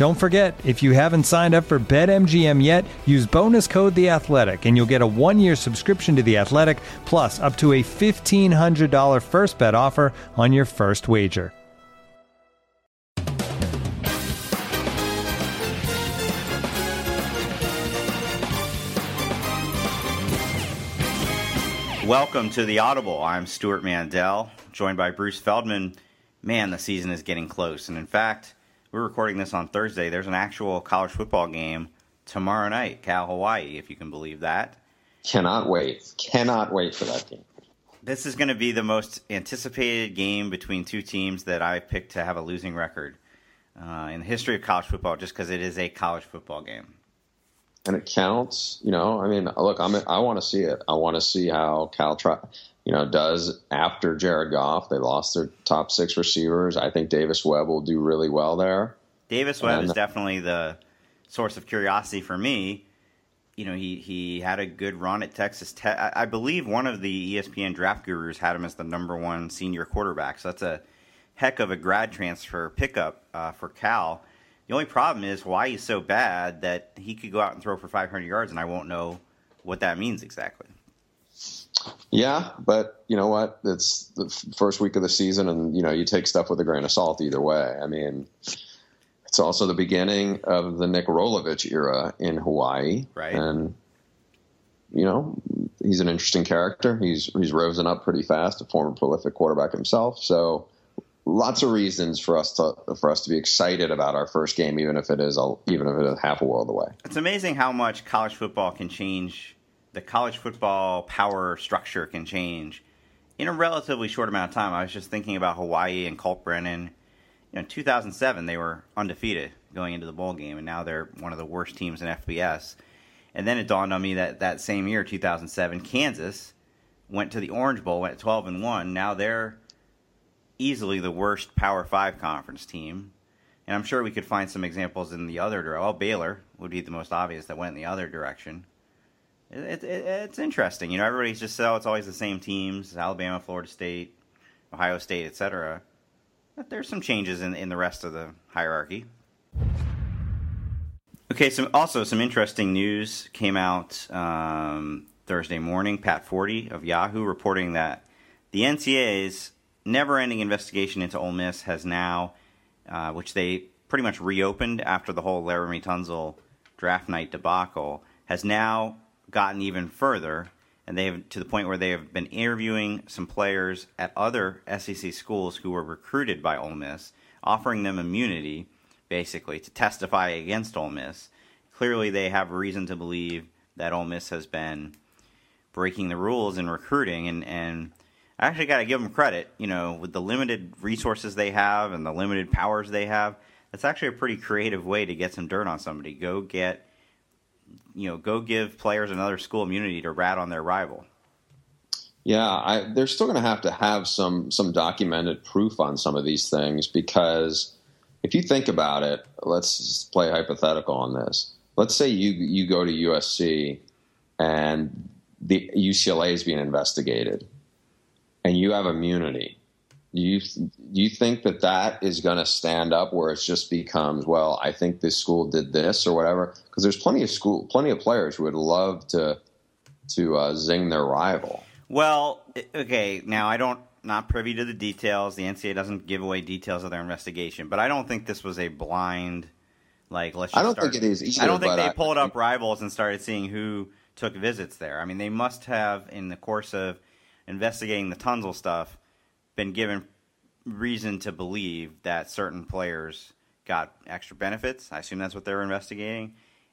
Don't forget, if you haven't signed up for BetMGM yet, use bonus code The Athletic, and you'll get a one-year subscription to The Athletic, plus up to a fifteen hundred dollar first bet offer on your first wager. Welcome to the Audible. I'm Stewart Mandel, joined by Bruce Feldman. Man, the season is getting close, and in fact we're recording this on Thursday. There's an actual college football game tomorrow night, Cal Hawaii, if you can believe that. Cannot wait. Cannot wait for that game. This is going to be the most anticipated game between two teams that I picked to have a losing record uh, in the history of college football, just because it is a college football game. And it counts, you know. I mean, look, I'm, I want to see it. I want to see how Cal try, you know, does after Jared Goff. They lost their top six receivers. I think Davis Webb will do really well there. Davis Webb is definitely the source of curiosity for me. You know, he, he had a good run at Texas Tech. I believe one of the ESPN draft gurus had him as the number one senior quarterback. So that's a heck of a grad transfer pickup uh, for Cal. The only problem is why he's so bad that he could go out and throw for 500 yards, and I won't know what that means exactly. Yeah, but you know what? It's the first week of the season, and you know you take stuff with a grain of salt either way. I mean, it's also the beginning of the Nick Rolovich era in Hawaii, right? And you know he's an interesting character. He's he's risen up pretty fast, a former prolific quarterback himself. So lots of reasons for us to for us to be excited about our first game, even if it is a, even if it is half a world away. It's amazing how much college football can change the college football power structure can change in a relatively short amount of time. I was just thinking about Hawaii and Colt Brennan. You know, in 2007 they were undefeated going into the bowl game, and now they're one of the worst teams in FBS. And then it dawned on me that that same year, 2007, Kansas went to the Orange Bowl, went 12 and one. Now they're easily the worst Power Five conference team. And I'm sure we could find some examples in the other direction. Well, Baylor would be the most obvious that went in the other direction it, it, it's interesting. You know, everybody's just oh, it's always the same teams: Alabama, Florida State, Ohio State, etc. But there's some changes in in the rest of the hierarchy. Okay, so also some interesting news came out um, Thursday morning. Pat Forde of Yahoo reporting that the NCAA's never-ending investigation into Ole Miss has now, uh, which they pretty much reopened after the whole Laremy Tunsil draft night debacle, has now gotten even further, and they have to the point where they have been interviewing some players at other SEC schools who were recruited by Ole Miss, offering them immunity, basically, to testify against Ole Miss. Clearly, they have reason to believe that Ole Miss has been breaking the rules in recruiting, and and I actually got to give them credit. You know, with the limited resources they have and the limited powers they have, that's actually a pretty creative way to get some dirt on somebody. Go get you know, go give players another school immunity to rat on their rival. Yeah, I, they're still going to have to have some some documented proof on some of these things because if you think about it, let's play hypothetical on this. Let's say you you go to USC and the UCLA is being investigated, and you have immunity. Do you do you think that that is going to stand up where it just becomes well? I think this school did this or whatever because there's plenty of school, plenty of players who would love to to uh, zing their rival. Well, okay, now I don't not privy to the details. The NCAA doesn't give away details of their investigation, but I don't think this was a blind like let's. I don't start. think it is either. I don't think they I, pulled up rivals and started seeing who took visits there. I mean, they must have, in the course of investigating the Tunsil stuff, been given reason to believe that certain players got extra benefits. I assume that's what they're investigating,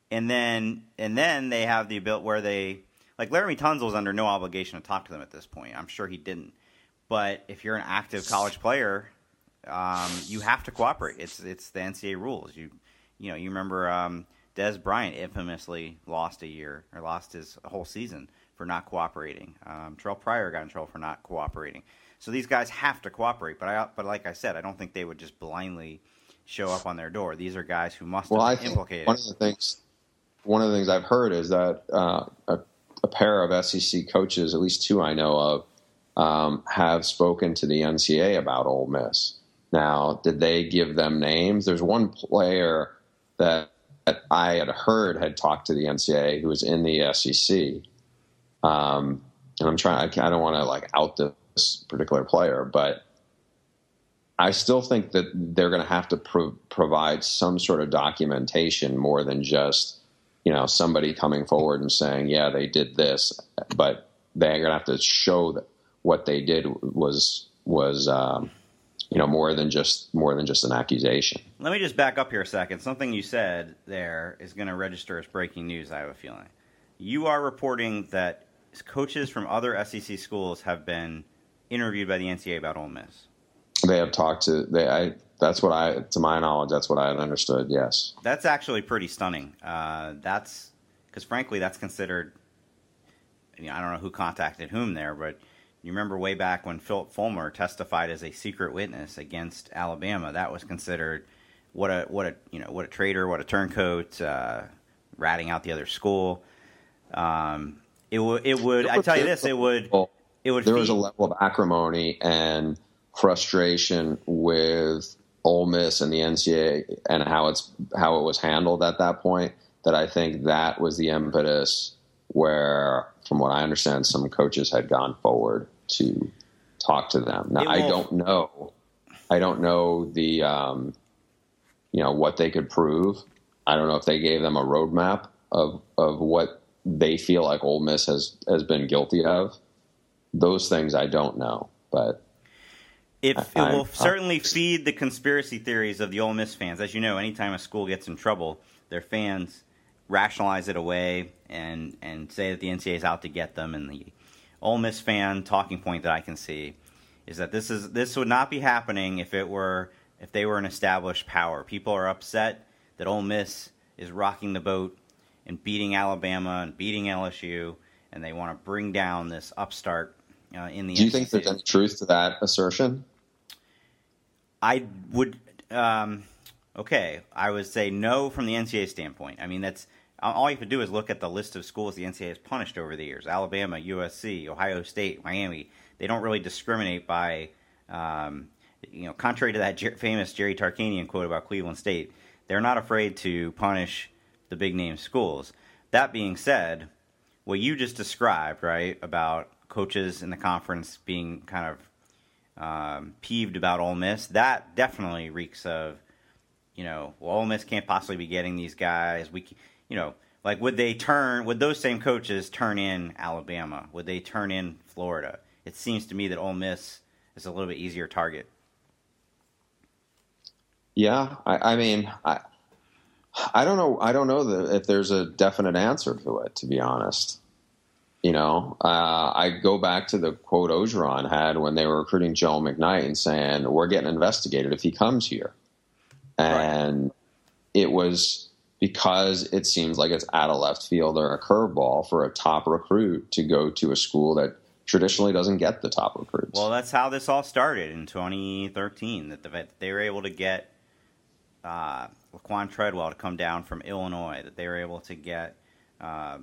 and then and then they have the ability where they like Laremy Tunsil's under no obligation to talk to them at this point. I'm sure he didn't, but if you're an active college player, um, you have to cooperate. It's it's the NCAA rules. You you know you remember um, Dez Bryant infamously lost a year or lost his whole season for not cooperating. Um, Terrelle Pryor got in trouble for not cooperating. So these guys have to cooperate. But I, but like I said, I don't think they would just blindly show up on their door. These are guys who must well, have been implicated. One of the things, one of the things I've heard is that uh, a, a, pair of SEC coaches, at least two I know of, um, have spoken to the NCAA about Ole Miss. Now, did they give them names? There's one player that, that I had heard had talked to the NCAA who was in the SEC. Um, and I'm trying. I, I don't want to like out this particular player, but I still think that they're going to have to pro- provide some sort of documentation more than just you know somebody coming forward and saying, "Yeah, they did this," but they're going to have to show that what they did was was um, you know more than just more than just an accusation. Let me just back up here a second. Something you said there is going to register as breaking news. I have a feeling you are reporting that coaches from other SEC schools have been interviewed by the NCAA about Ole Miss. They have talked to they. I that's what I, to my knowledge, that's what I had understood. Yes, that's actually pretty stunning. Uh, that's because frankly, that's considered. I, mean, I don't know who contacted whom there, but you remember way back when Phillip Fulmer testified as a secret witness against Alabama. That was considered what a what a you know what a traitor, what a turncoat, uh, ratting out the other school. Um, it would it would I tell you this, it would it would. There feed, was a level of acrimony and frustration with Ole Miss and the NCAA and how it's how it was handled at that point. That I think that was the impetus where, from what I understand, some coaches had gone forward to talk to them. Now I don't know. I don't know the um, you know what they could prove. I don't know if they gave them a roadmap of of what they feel like Ole Miss has has been guilty of. Those things I don't know, but if it will I'm, certainly I'm, feed the conspiracy theories of the Ole Miss fans. As you know, anytime a school gets in trouble, their fans rationalize it away and and say that the NCAA is out to get them. And the Ole Miss fan talking point that I can see is that this is this would not be happening if it were if they were an established power. People are upset that Ole Miss is rocking the boat and beating Alabama and beating LSU, and they want to bring down this upstart uh, in the. Do you think there's any truth to that assertion? I would. Um, okay, I would say no from the NCAA standpoint. I mean, that's all you have to do is look at the list of schools the NCAA has punished over the years: Alabama, USC, Ohio State, Miami. They don't really discriminate by, um, you know, contrary to that famous Jerry Tarkanian quote about Cleveland State. They're not afraid to punish the big name schools. That being said, what you just described, right, about coaches in the conference being kind of um, peeved about Ole Miss, that definitely reeks of, you know, well, Ole Miss can't possibly be getting these guys. We, you know, like would they turn? Would those same coaches turn in Alabama? Would they turn in Florida? It seems to me that Ole Miss is a little bit easier target. Yeah, I, I mean, I, I don't know. I don't know the, if there's a definite answer to it. To be honest, you know, uh, I go back to the quote Orgeron had when they were recruiting Joe McKnight and saying, "We're getting investigated if he comes here," and right. it was because it seems like it's out of left field or a curveball for a top recruit to go to a school that traditionally doesn't get the top recruits. Well, that's how this all started in 2013. That, the, they were able to get uh, Laquan Treadwell to come down from Illinois, that they were able to get. Uh,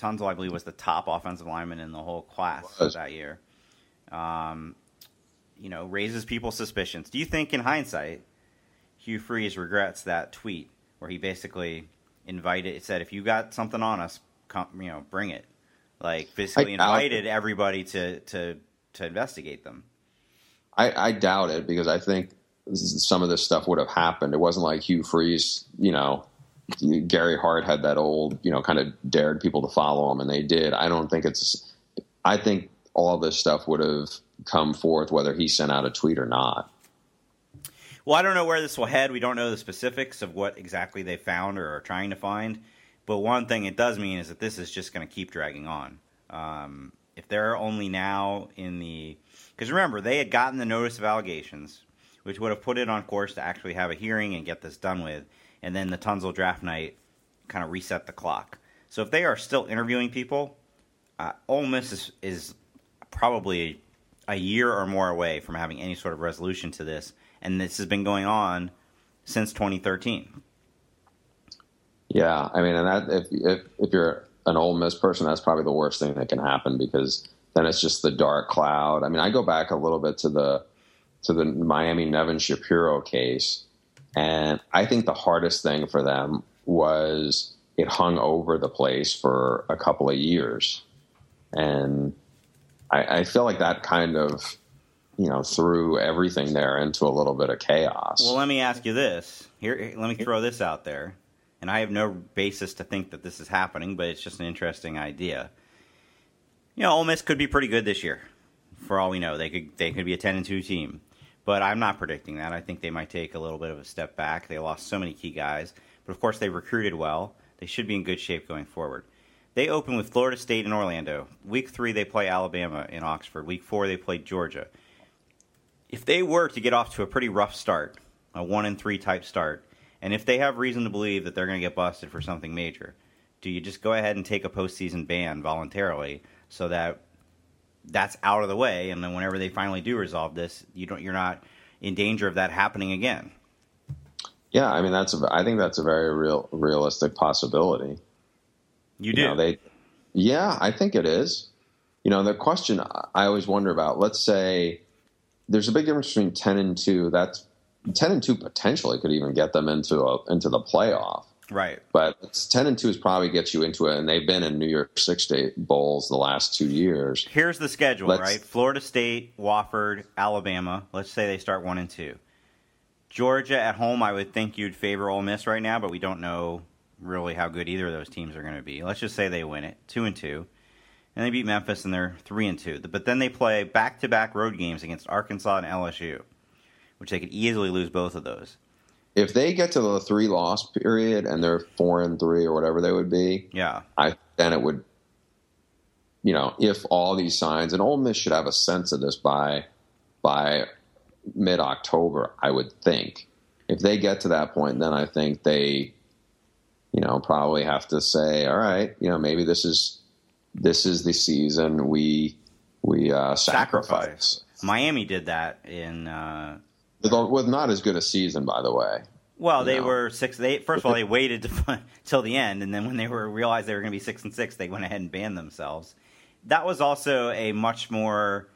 Tunsil, I believe, was the top offensive lineman in the whole class that year. Um, you know, raises people's suspicions. Do you think, in hindsight, Hugh Freeze regrets that tweet where he basically invited, it said, "If you got something on us, come, you know, bring it." Like, basically invited everybody to to to investigate them. I, I doubt it because I think some of this stuff would have happened. It wasn't like Hugh Freeze, you know, Gary Hart had that old, you know, kind of dared people to follow him, and they did. I don't think it's. I think all this stuff would have come forth whether he sent out a tweet or not. Well, I don't know where this will head. We don't know the specifics of what exactly they found or are trying to find. But one thing it does mean is that this is just going to keep dragging on. Um, if they're only now in the. Because remember, they had gotten the notice of allegations, which would have put it on course to actually have a hearing and get this done with. And then the Tunsil draft night kind of reset the clock. So if they are still interviewing people, uh, Ole Miss is, is probably a year or more away from having any sort of resolution to this. And this has been going on since 2013. Yeah, I mean, and that if if if you're an Ole Miss person, that's probably the worst thing that can happen because then it's just the dark cloud. I mean, I go back a little bit to the to the Miami Nevin Shapiro case, and I think the hardest thing for them was it hung over the place for a couple of years, and I, I feel like that kind of you know threw everything there into a little bit of chaos. Well, let me ask you this. Here, let me throw this out there and I have no basis to think that this is happening, but it's just an interesting idea. You know, Ole Miss could be pretty good this year. For all we know, they could they could be a ten and two team, but I'm not predicting that. I think they might take a little bit of a step back. They lost so many key guys, but of course they recruited well. They should be in good shape going forward. They open with Florida State in Orlando. Week three they play Alabama in Oxford. Week four they play Georgia. If they were to get off to a pretty rough start, a one and three type start, and if they have reason to believe that they're going to get busted for something major, do you just go ahead and take a postseason ban voluntarily so that that's out of the way, and then whenever they finally do resolve this, you don't you're not in danger of that happening again? Yeah, I mean that's a, I think that's a very real realistic possibility. You do. You know, they, yeah, I think it is. You know, the question I always wonder about. Let's say there's a big difference between ten and two. That's ten and two potentially could even get them into a, into the playoff. Right. But ten and two is probably gets you into it, and they've been in New Year's Six State bowls the last two years. Here's the schedule, Let's, right? Florida State, Wofford, Alabama. Let's say they start one and two. Georgia at home, I would think you'd favor Ole Miss right now, but we don't know really how good either of those teams are going to be. Let's just say they win it, two and two, and they beat Memphis, and they're three and two. But then they play back to back road games against Arkansas and LSU which they could easily lose both of those. If they get to the three loss period and they're four and three or whatever they would be, yeah, I then it would, you know, if all these signs and Ole Miss should have a sense of this by by mid October, I would think. If they get to that point, then I think they, you know, probably have to say, all right, you know, maybe this is this is the season we we uh, sacrifice. sacrifice. Miami did that in uh, with, with not as good a season, by the way. Well, they know. were six. They first of all they waited to, till the end, and then when they were realized they were going to be six and six, they went ahead and banned themselves. That was also a much more.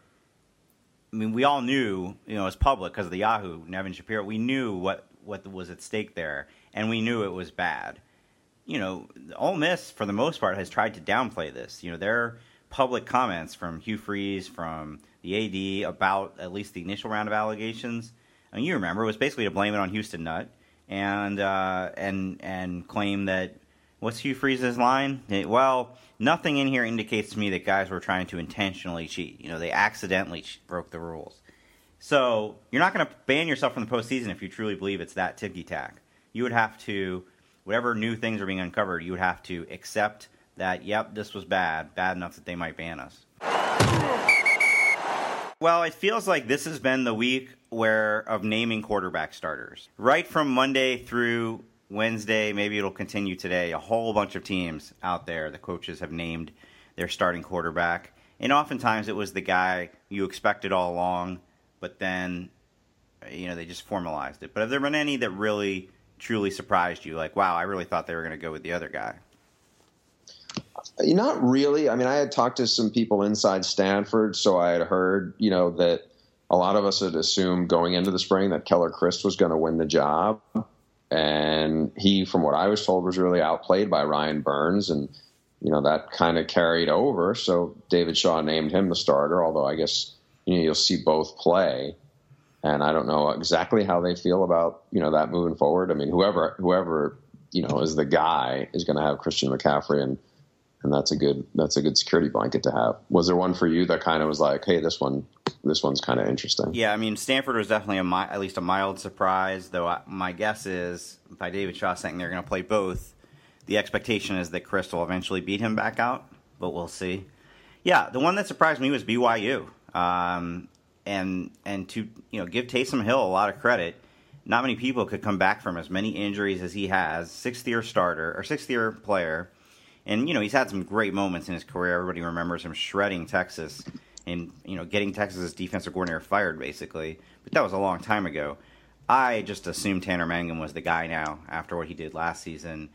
I mean, we all knew, you know, as public because of the Yahoo Nevin Shapiro. We knew what what was at stake there, and we knew it was bad. You know, Ole Miss for the most part has tried to downplay this. You know, their public comments from Hugh Freeze, from the AD about at least the initial round of allegations Mean, you remember, it was basically to blame it on Houston Nutt and uh, and and claim that what's Hugh Freeze's line? It, well, nothing in here indicates to me that guys were trying to intentionally cheat. You know, they accidentally broke the rules. So you're not going to ban yourself from the postseason if you truly believe it's that ticky tack. You would have to, whatever new things are being uncovered, you would have to accept that, yep, this was bad, bad enough that they might ban us. Well, it feels like this has been the week where of naming quarterback starters. Right from Monday through Wednesday, maybe it'll continue today. A whole bunch of teams out there, the coaches have named their starting quarterback. And oftentimes it was the guy you expected all along, but then you know, they just formalized it. But have there been any that really truly surprised you? Like, wow, I really thought they were going to go with the other guy. Not really. I mean, I had talked to some people inside Stanford, so I had heard, you know, that a lot of us had assumed going into the spring that Keller Chryst was going to win the job. And he, from what I was told, was really outplayed by Ryan Burns. And, you know, that kind of carried over. So David Shaw named him the starter, although I guess, you know, you'll see both play. and I don't know exactly how they feel about you know that moving forward. I mean, whoever whoever you know is the guy is going to have Christian McCaffrey, and and that's a good that's a good security blanket to have. Was there one for you that kind of was like, hey, this one this one's kind of interesting? Yeah, I mean, Stanford was definitely a at least a mild surprise. Though I, my guess is by David Shaw saying they're going to play both, the expectation is that Chryst will eventually beat him back out, but we'll see. Yeah, the one that surprised me was BYU, um, and and to you know give Taysom Hill a lot of credit. Not many people could come back from as many injuries as he has. Sixth year starter or sixth year player and you know he's had some great moments in his career. Everybody remembers him shredding Texas and you know getting Texas's defensive coordinator fired basically. But that was a long time ago. I just assumed Tanner Mangum was the guy now after what he did last season,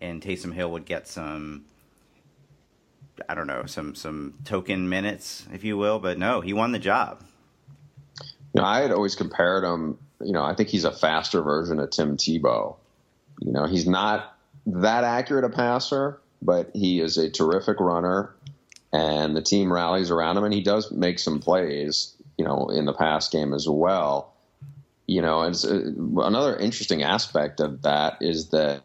and Taysom Hill would get some. I don't know some some token minutes, if you will, but no, he won the job. You know, I had always compared him. You know, I think he's a faster version of Tim Tebow. You know, he's not that accurate a passer, but he is a terrific runner, and the team rallies around him, and he does make some plays, you know, in the pass game as well. You know, uh, another interesting aspect of that is that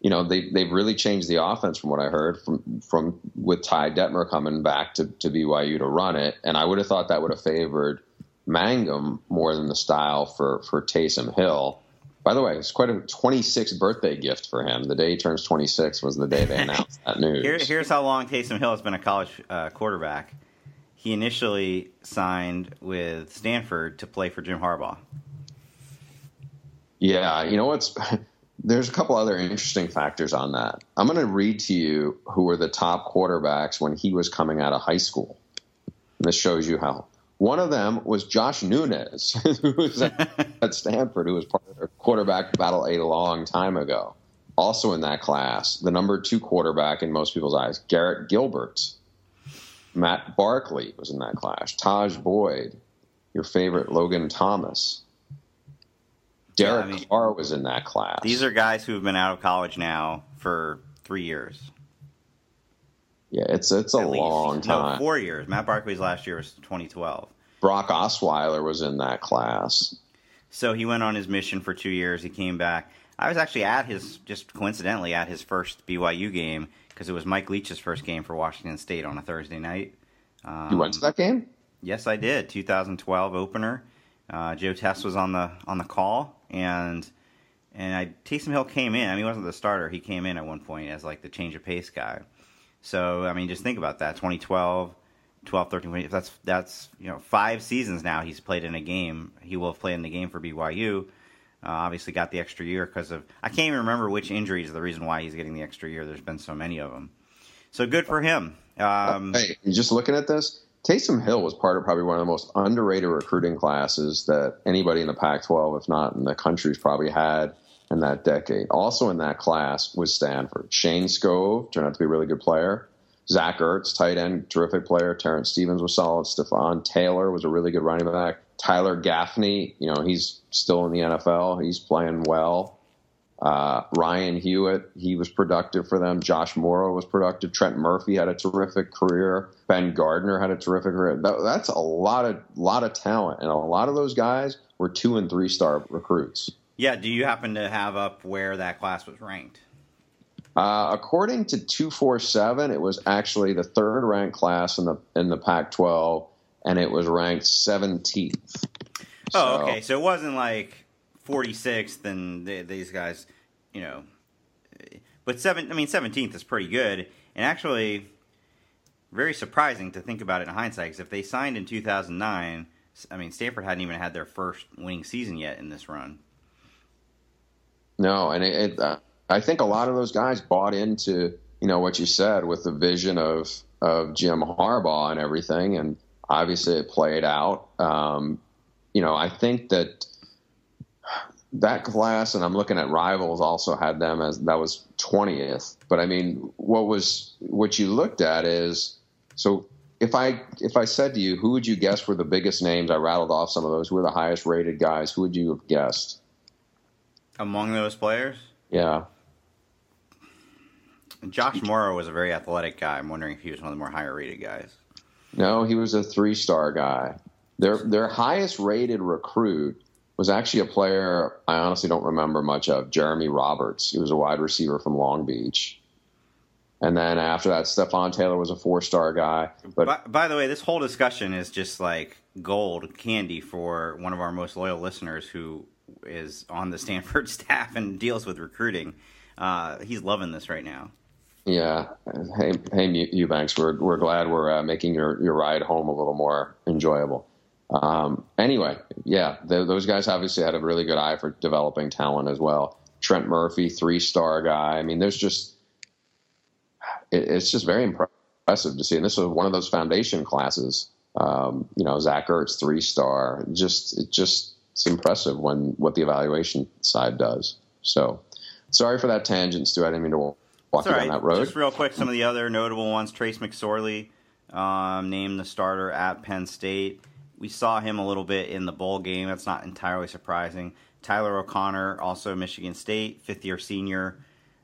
you know they they've really changed the offense from what I heard from from with Ty Detmer coming back to to BYU to run it, and I would have thought that would have favored Mangum more than the style for for Taysom Hill. By the way, it's quite a 26th birthday gift for him. The day he turns 26 was the day they announced that news. Here, here's how long Taysom Hill has been a college uh, quarterback. He initially signed with Stanford to play for Jim Harbaugh. Yeah, you know what's there's a couple other interesting factors on that. I'm going to read to you who were the top quarterbacks when he was coming out of high school. And this shows you how one of them was Josh Nunes, who was at, Stanford, who was part of their quarterback battle a long time ago. Also in that class, the number two quarterback in most people's eyes, Garrett Gilbert. Matt Barkley was in that class. Tajh Boyd, your favorite Logan Thomas. Derek yeah, I mean, Carr was in that class. These are guys who have been out of college now for three years. Yeah, it's it's a At long least. time. No, four years. Matt Barkley's last year was 2012. Brock Osweiler was in that class. So he went on his mission for two years. He came back. I was actually at his, just coincidentally, at his first BYU game because it was Mike Leach's first game for Washington State on a Thursday night. Um, you went to that game? Yes, I did. 2012 opener. Uh, Joe Test was on the on the call, and and I Taysom Hill came in. I mean, he wasn't the starter. He came in at one point as like the change of pace guy. So I mean, just think about that. 2012, 12, 13, if that's that's you know five seasons now he's played in a game. He will have played in the game for BYU. Uh, obviously, got the extra year because of I can't even remember which injuries the reason why he's getting the extra year. There's been so many of them. So good for him. Um, hey, just looking at this, Taysom Hill was part of probably one of the most underrated recruiting classes that anybody in the Pac-12, if not in the country's probably had in that decade. Also in that class was Stanford. Shayne Skov turned out to be a really good player. Zach Ertz, tight end, terrific player. Terrence Stephens was solid. Stepfan Taylor was a really good running back. Tyler Gaffney, you know, he's still in the NFL. He's playing well. Uh, Ryan Hewitt, he was productive for them. Josh Mauro was productive. Trent Murphy had a terrific career. Ben Gardner had a terrific career. That, that's a lot of lot of talent, and a lot of those guys were two and three star recruits. Yeah. Do you happen to have up where that class was ranked? Uh, according to two four seven, it was actually the third ranked class in the in the Pac-12, and it was ranked seventeenth. Oh, so, okay. So it wasn't like forty sixth, and these guys, you know, but seven. I mean, seventeenth is pretty good, and actually very surprising to think about it in hindsight. Because if they signed in two thousand nine, I mean, Stanford hadn't even had their first winning season yet in this run. No, and it, it, I think a lot of those guys bought into you know what you said with the vision of of Jim Harbaugh and everything, and obviously it played out. Um, you know, I think that that class, and I'm looking at rivals, also had them as that was 20th. But I mean, what was what you looked at is so. If I if I said to you, who would you guess were the biggest names? I rattled off some of those. Who were the highest rated guys? Who would you have guessed? Among those players? Yeah. Josh Mauro was a very athletic guy. I'm wondering if he was one of the more higher rated guys. No, he was a three star guy. Their their highest rated recruit was actually a player I honestly don't remember much of, Jeremy Roberts. He was a wide receiver from Long Beach. And then after that, Stepfan Taylor was a four star guy. But by, by, the way, this whole discussion is just like gold candy for one of our most loyal listeners who is on the Stanford staff and deals with recruiting. Uh, he's loving this right now. Yeah. Hey, hey, Eubanks, we're we're glad we're uh, making your your ride home a little more enjoyable. Um, anyway, yeah, those guys obviously had a really good eye for developing talent as well. Trent Murphy, three star guy. I mean, there's just it, it's just very impressive to see. And this was one of those foundation classes. Um, you know, Zach Ertz, three star. Just it just it's impressive when what the evaluation side does. So, sorry for that tangent, Stu. I didn't mean to walk you right. down that road. Just real quick, some of the other notable ones: Trace McSorley um, named the starter at Penn State. We saw him a little bit in the bowl game. That's not entirely surprising. Tyler O'Connor, also Michigan State, fifth year senior,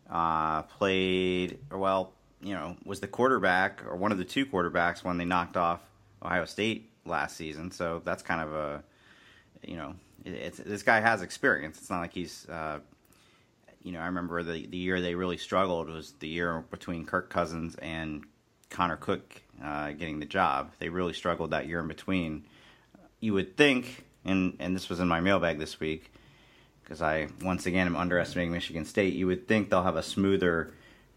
uh, played well. You know, was the quarterback or one of the two quarterbacks when they knocked off Ohio State last season. So that's kind of a, you know, this guy has experience. It's not like he's, uh, you know, I remember the the year they really struggled was the year between Kirk Cousins and Connor Cook uh, getting the job. They really struggled that year in between. You would think, and and this was in my mailbag this week, because I once again am underestimating Michigan State. You would think they'll have a smoother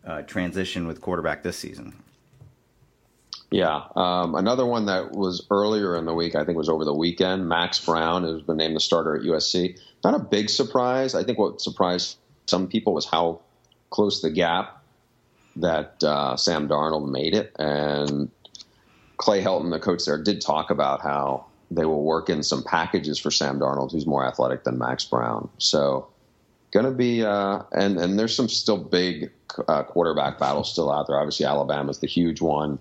uh, transition with quarterback this season. Yeah, um, another one that was earlier in the week, I think was over the weekend. Max Browne has been named the starter at USC. Not a big surprise. I think what surprised some people was how close the gap that uh, Sam Darnold made it. And Clay Helton, the coach there, did talk about how they will work in some packages for Sam Darnold, who's more athletic than Max Browne. So, going to be uh, and and there's some still big uh, quarterback battles still out there. Obviously, Alabama's the huge one.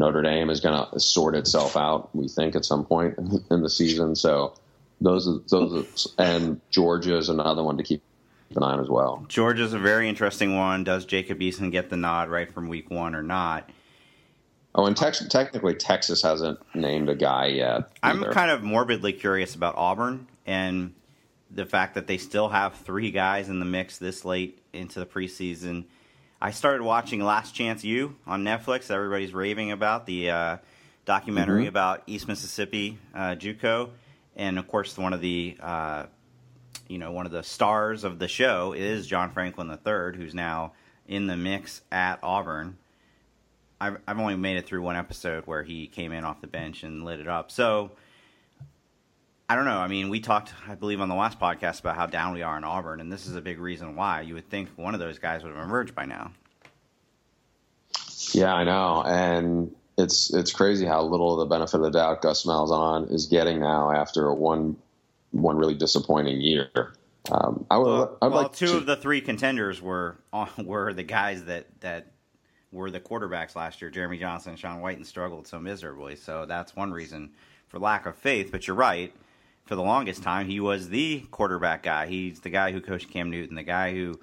Notre Dame is going to sort itself out, we think, at some point in the season. So, those are, those are, and Georgia is another one to keep an eye on as well. Georgia's a very interesting one. Does Jacob Eason get the nod right from week one or not? Oh, and te- technically, Texas hasn't named a guy yet. Either. I'm kind of morbidly curious about Auburn and the fact that they still have three guys in the mix this late into the preseason. I started watching Last Chance U on Netflix. Everybody's raving about the uh, documentary mm-hmm. about East Mississippi uh, JUCO, and of course, one of the uh, you know one of the stars of the show is John Franklin III, who's now in the mix at Auburn. I've I've only made it through one episode where he came in off the bench and lit it up. So I don't know. I mean, we talked, I believe, on the last podcast about how down we are in Auburn, and this is a big reason why. You would think one of those guys would have emerged by now. Yeah, I know, and it's it's crazy how little of the benefit of the doubt Gus Malzahn is getting now after one one really disappointing year. Um, I would, well, I'd well like two to, of the three contenders were were the guys that that were the quarterbacks last year. Jeremy Johnson and Sean White and struggled so miserably. So that's one reason for lack of faith. But you're right. For the longest time, he was the quarterback guy. He's the guy who coached Cam Newton, the guy who,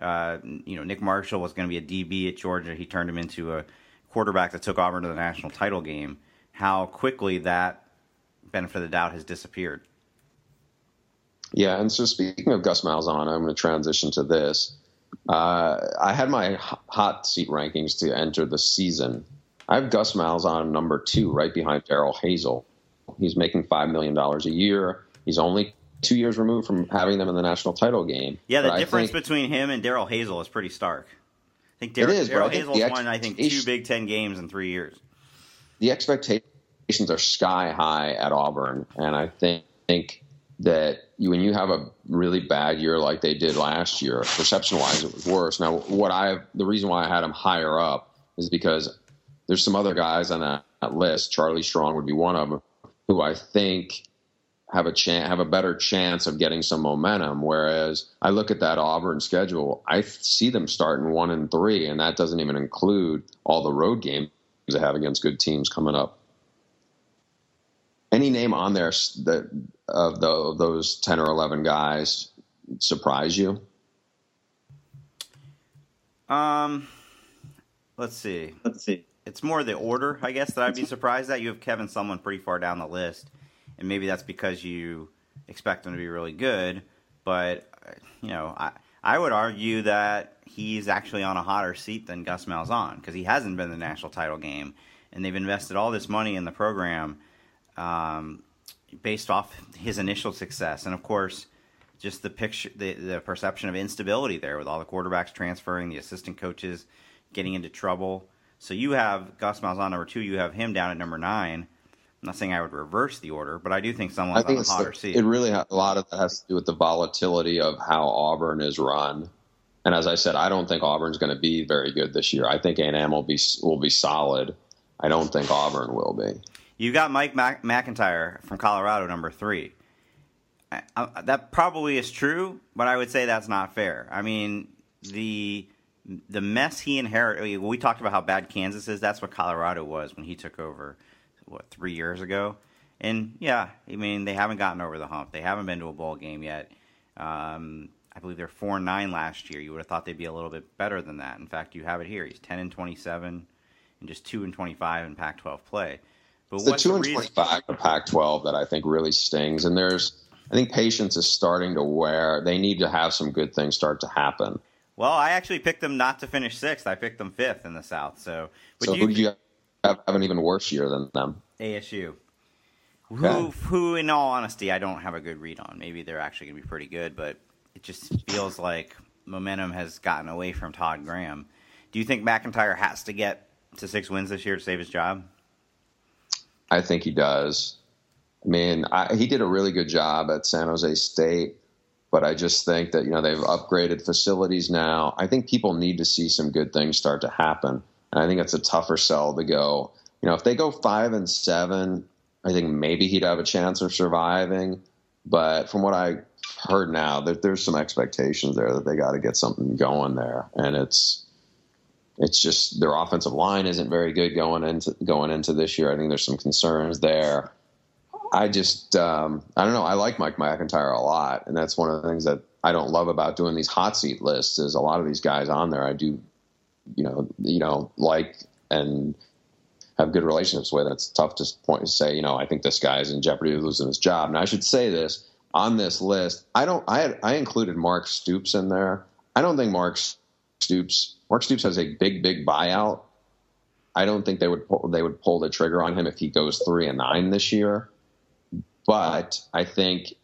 uh, you know, Nick Marshall was going to be a DB at Georgia. He turned him into a quarterback that took Auburn to the national title game. How quickly that benefit of the doubt has disappeared. Yeah, and so speaking of Gus Malzahn, I'm going to transition to this. Uh, I had my hot seat rankings to enter the season. I have Gus Malzahn number two, right behind Darrell Hazell. He's making five million dollars a year. He's only two years removed from having them in the national title game. Yeah, the but difference think, between him and Darrell Hazell is pretty stark. I think Daryl Darrell Hazell's won, I think, two Big Ten games in three years. The expectations are sky high at Auburn, and I think, think that you, when you have a really bad year like they did last year, perception wise, it was worse. Now, what I the reason why I had him higher up is because there's some other guys on that, that list. Charlie Strong would be one of them, who I think have a chance, have a better chance of getting some momentum. Whereas I look at that Auburn schedule, I see them starting one and three, and that doesn't even include all the road games they have against good teams coming up any name on there that of, the, those 10 or 11 guys surprise you? Um, let's see. Let's see. It's more the order, I guess, that I'd be surprised at. You have Kevin Sumlin pretty far down the list, and maybe that's because you expect him to be really good. But you know, I I would argue that he's actually on a hotter seat than Gus Malzahn because he hasn't been in the national title game, and they've invested all this money in the program um, based off his initial success, and of course, just the picture, the the perception of instability there with all the quarterbacks transferring, the assistant coaches getting into trouble. So you have Gus Malzahn number two, you have him down at number nine. I'm not saying I would reverse the order, but I do think someone's I think on a hotter the, seat. It really ha- a lot of that has to do with the volatility of how Auburn is run. And as I said, I don't think Auburn's going to be very good this year. I think A&M will be will be solid. I don't think Auburn will be. You got Mike Mac- MacIntyre from Colorado, number three. I, I, that probably is true, but I would say that's not fair. I mean, the the mess he inherited. We talked about how bad Kansas is. That's what Colorado was when he took over. What three years ago? And yeah, I mean they haven't gotten over the hump. They haven't been to a bowl game yet. Um, I believe they're four and nine last year. You would have thought they'd be a little bit better than that. In fact, you have it here. He's ten and twenty-seven, and just two and twenty-five in Pac-12 play. But It's the two and twenty-five of Pac-12 that I think really stings. And there's, I think patience is starting to wear. They need to have some good things start to happen. Well, I actually picked them not to finish sixth. I picked them fifth in the South. So, so you, who do you have, have an even worse year than them? ASU, who, who, in all honesty, I don't have a good read on. Maybe they're actually going to be pretty good, but it just feels like momentum has gotten away from Todd Graham. Do you think MacIntyre has to get to six wins this year to save his job? I think he does. I mean, I, he did a really good job at San Jose State, but I just think that you know they've upgraded facilities now. I think people need to see some good things start to happen, and I think it's a tougher sell to go. You know, if they go five and seven, I think maybe he'd have a chance of surviving. But from what I heard now, there, there's some expectations there that they got to get something going there, and it's it's just their offensive line isn't very good going into going into this year. I think there's some concerns there. I just um, I don't know. I like Mike MacIntyre a lot, and that's one of the things that I don't love about doing these hot seat lists. Is a lot of these guys on there I do, you know, you know, like and have good relationships with. It's tough to point to say, you know, I think this guy's in jeopardy of losing his job. And I should say this on this list. I don't. I had, I included Mark Stoops in there. I don't think Mark Stoops. Mark Stoops has a big, big buyout. I don't think they would pull, they would pull the trigger on him if he goes three and nine this year. But I think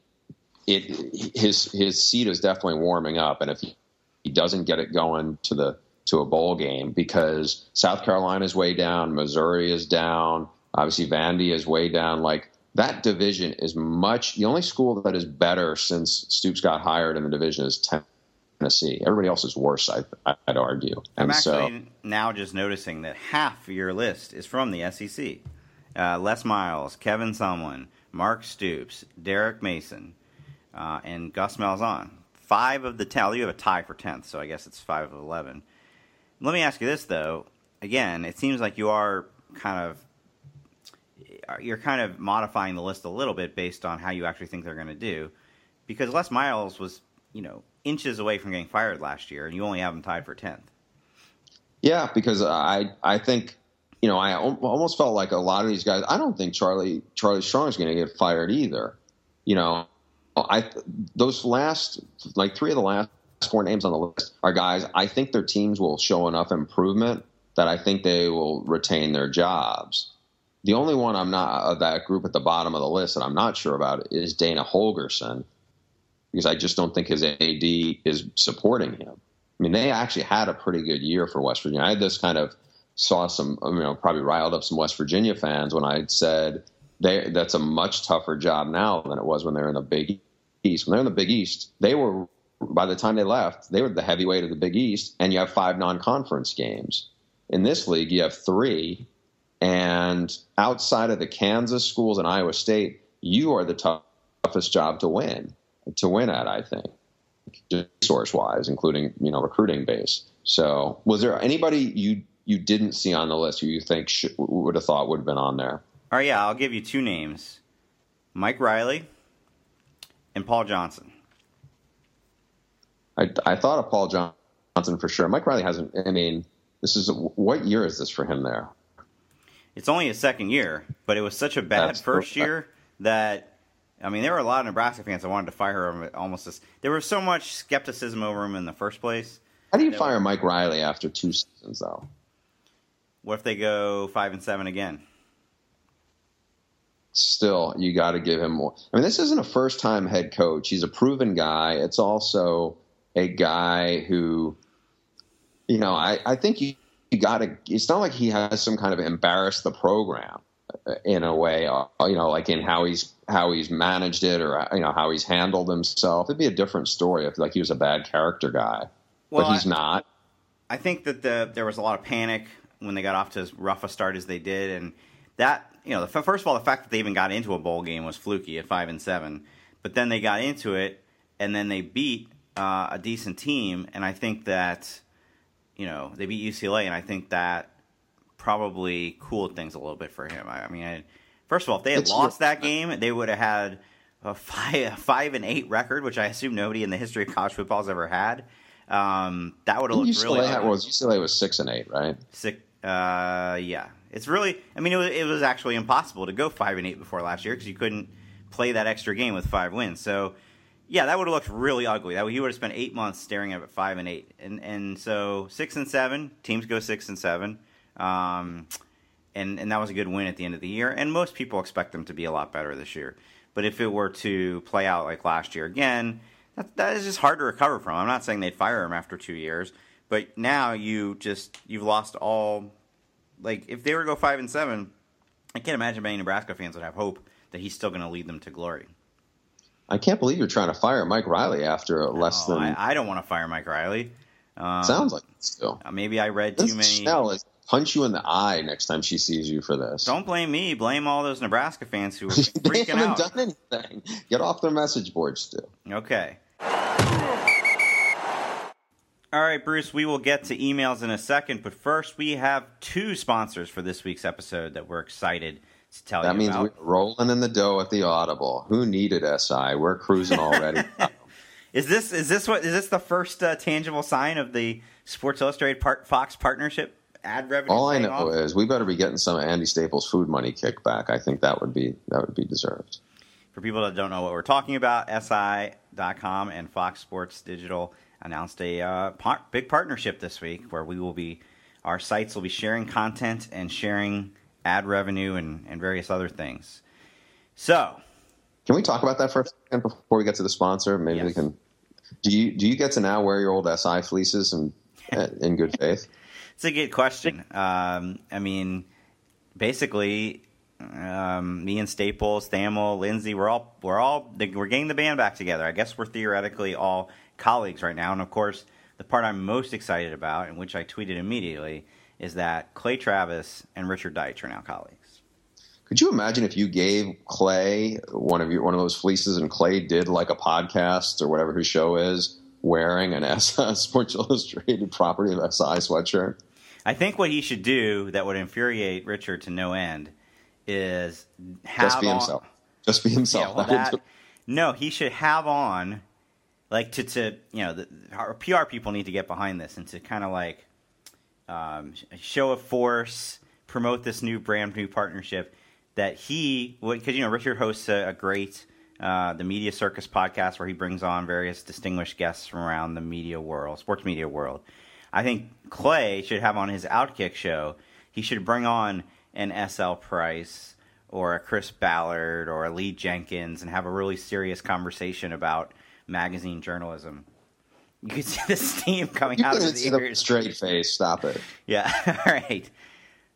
it his his seat is definitely warming up, and if he, he doesn't get it going to the to a bowl game because South Carolina is way down, Missouri is down, obviously Vandy is way down. Like that division is much. The only school that is better since Stoops got hired in the division is Tennessee. Everybody else is worse. I, I'd argue. I'm And so now just noticing that half your list is from the SEC. Uh, Les Miles, Kevin Sumlin, Mark Stoops, Derek Mason, uh, and Gus Malzahn. Five of the ten. well, You have a tie for tenth, so I guess it's five of eleven. Let me ask you this though. Again, it seems like you are kind of you're kind of modifying the list a little bit based on how you actually think they're going to do, because Les Miles was you know inches away from getting fired last year, and you only have him tied for tenth. Yeah, because I I think you know I almost felt like a lot of these guys. I don't think Charlie Charlie Strong is going to get fired either. You know, I those last like three of the last four names on the list are guys. I think their teams will show enough improvement that I think they will retain their jobs. The only one I'm not of that group at the bottom of the list that I'm not sure about is Dana Holgorsen because I just don't think his AD is supporting him. I mean, they actually had a pretty good year for West Virginia. I had this kind of saw some, you know, probably riled up some West Virginia fans when I said they that's a much tougher job now than it was when they were in the Big East. When they're in the Big East, they were by the time they left, they were the heavyweight of the Big East, and you have five non-conference games. In this league, you have three, and outside of the Kansas schools and Iowa State, you are the toughest job to win to win at. I think resource wise, including you know recruiting base. So, was there anybody you you didn't see on the list who you think should, would have thought would have been on there? All right, yeah, I'll give you two names: Mike Riley and Paul Johnson. I, I thought of Paul Johnson for sure. Mike Riley hasn't. I mean, this is what year is this for him there? It's only his second year, but it was such a bad That's first correct. year that I mean, there were a lot of Nebraska fans that wanted to fire him. Almost as there was so much skepticism over him in the first place. How do you fire Mike Riley after two seasons, though? What if they go five and seven again? Still, you got to give him more. I mean, this isn't a first-time head coach. He's a proven guy. It's also a guy who, you know, I, I think you, you got to. It's not like he has some kind of embarrassed the program in a way, uh, you know, like in how he's how he's managed it or you know how he's handled himself. It'd be a different story if like he was a bad character guy, well, but he's I, not. I think that the there was a lot of panic when they got off to as rough a start as they did, and that you know, the, first of all, the fact that they even got into a bowl game was fluky at five and seven, but then they got into it and then they beat uh, a decent team, and I think that you know they beat UCLA, and I think that probably cooled things a little bit for him. I, I mean, I, first of all, if they had it's lost that game, they would have had a five, a five and eight record, which I assume nobody in the history of college football has ever had. Um, that would have looked UCLA really. Was UCLA was six and eight, right? Six. Uh, yeah, it's really. I mean, it was, it was actually impossible to go five and eight before last year because you couldn't play that extra game with five wins. So, yeah, that would have looked really ugly. That he would have spent eight months staring at five and eight, and and so six and seven teams go six and seven. Um, and, and that was a good win at the end of the year. And most people expect them to be a lot better this year. But if it were to play out like last year again, that, that is just hard to recover from. I'm not saying they'd fire him after two years, but now you just you've lost all. Like if they were to go five and seven, I can't imagine many Nebraska fans would have hope that he's still going to lead them to glory. I can't believe you're trying to fire Mike Riley after less no, than. I, I, don't want to fire Mike Riley. Um, Sounds like still. Maybe I read too many. Snell is punch you in the eye next time she sees you for this. Don't blame me. Blame all those Nebraska fans who are they freaking haven't out. done anything. Get off their message boards still. Okay. All right, Bruce, we will get to emails in a second, but first we have two sponsors for this week's episode that we're excited to tell that you about. That means we're rolling in the dough at the Audible. Who needed SI? We're cruising already. is this is this what is this the first uh, tangible sign of the Sports Illustrated part, Fox partnership? ad revenue. All I know off? is we better be getting some Andy Staples food money kickback. I think that would be that would be deserved. For people that don't know what we're talking about, SI.com and Fox Sports Digital announced a uh, par- big partnership this week where we will be our sites will be sharing content and sharing ad revenue and, and various other things. So, can we talk about that for a second before we get to the sponsor? Maybe yes. we can. Do you do you get to now wear your old SI fleeces and in good faith? It's a good question. Um, I mean, basically, um, me and Staples, Thamel, Lindsay, we're all we're all we're getting the band back together. I guess we're theoretically all colleagues right now, and of course, the part I'm most excited about, and which I tweeted immediately, is that Clay Travis and Richard Deitsch are now colleagues. Could you imagine if you gave Clay one of your one of those fleeces, and Clay did like a podcast or whatever his show is, wearing an SI Sports Illustrated property of SI sweatshirt? I think what he should do that would infuriate Richard to no end is have just be on, himself. Just be himself. Yeah, well, that, no, he should have on like to to you know the, our PR people need to get behind this and to kind of like um, show a force, promote this new brand new partnership that he would because you know Richard hosts a, a great uh, the Media Circus podcast where he brings on various distinguished guests from around the media world, sports media world. I think Clay should have on his Outkick show. He should bring on an SL Price or a Chris Ballard or a Lee Jenkins and have a really serious conversation about magazine journalism. You can see the steam coming you out of his ears. Straight face. Stop it. Yeah. All right.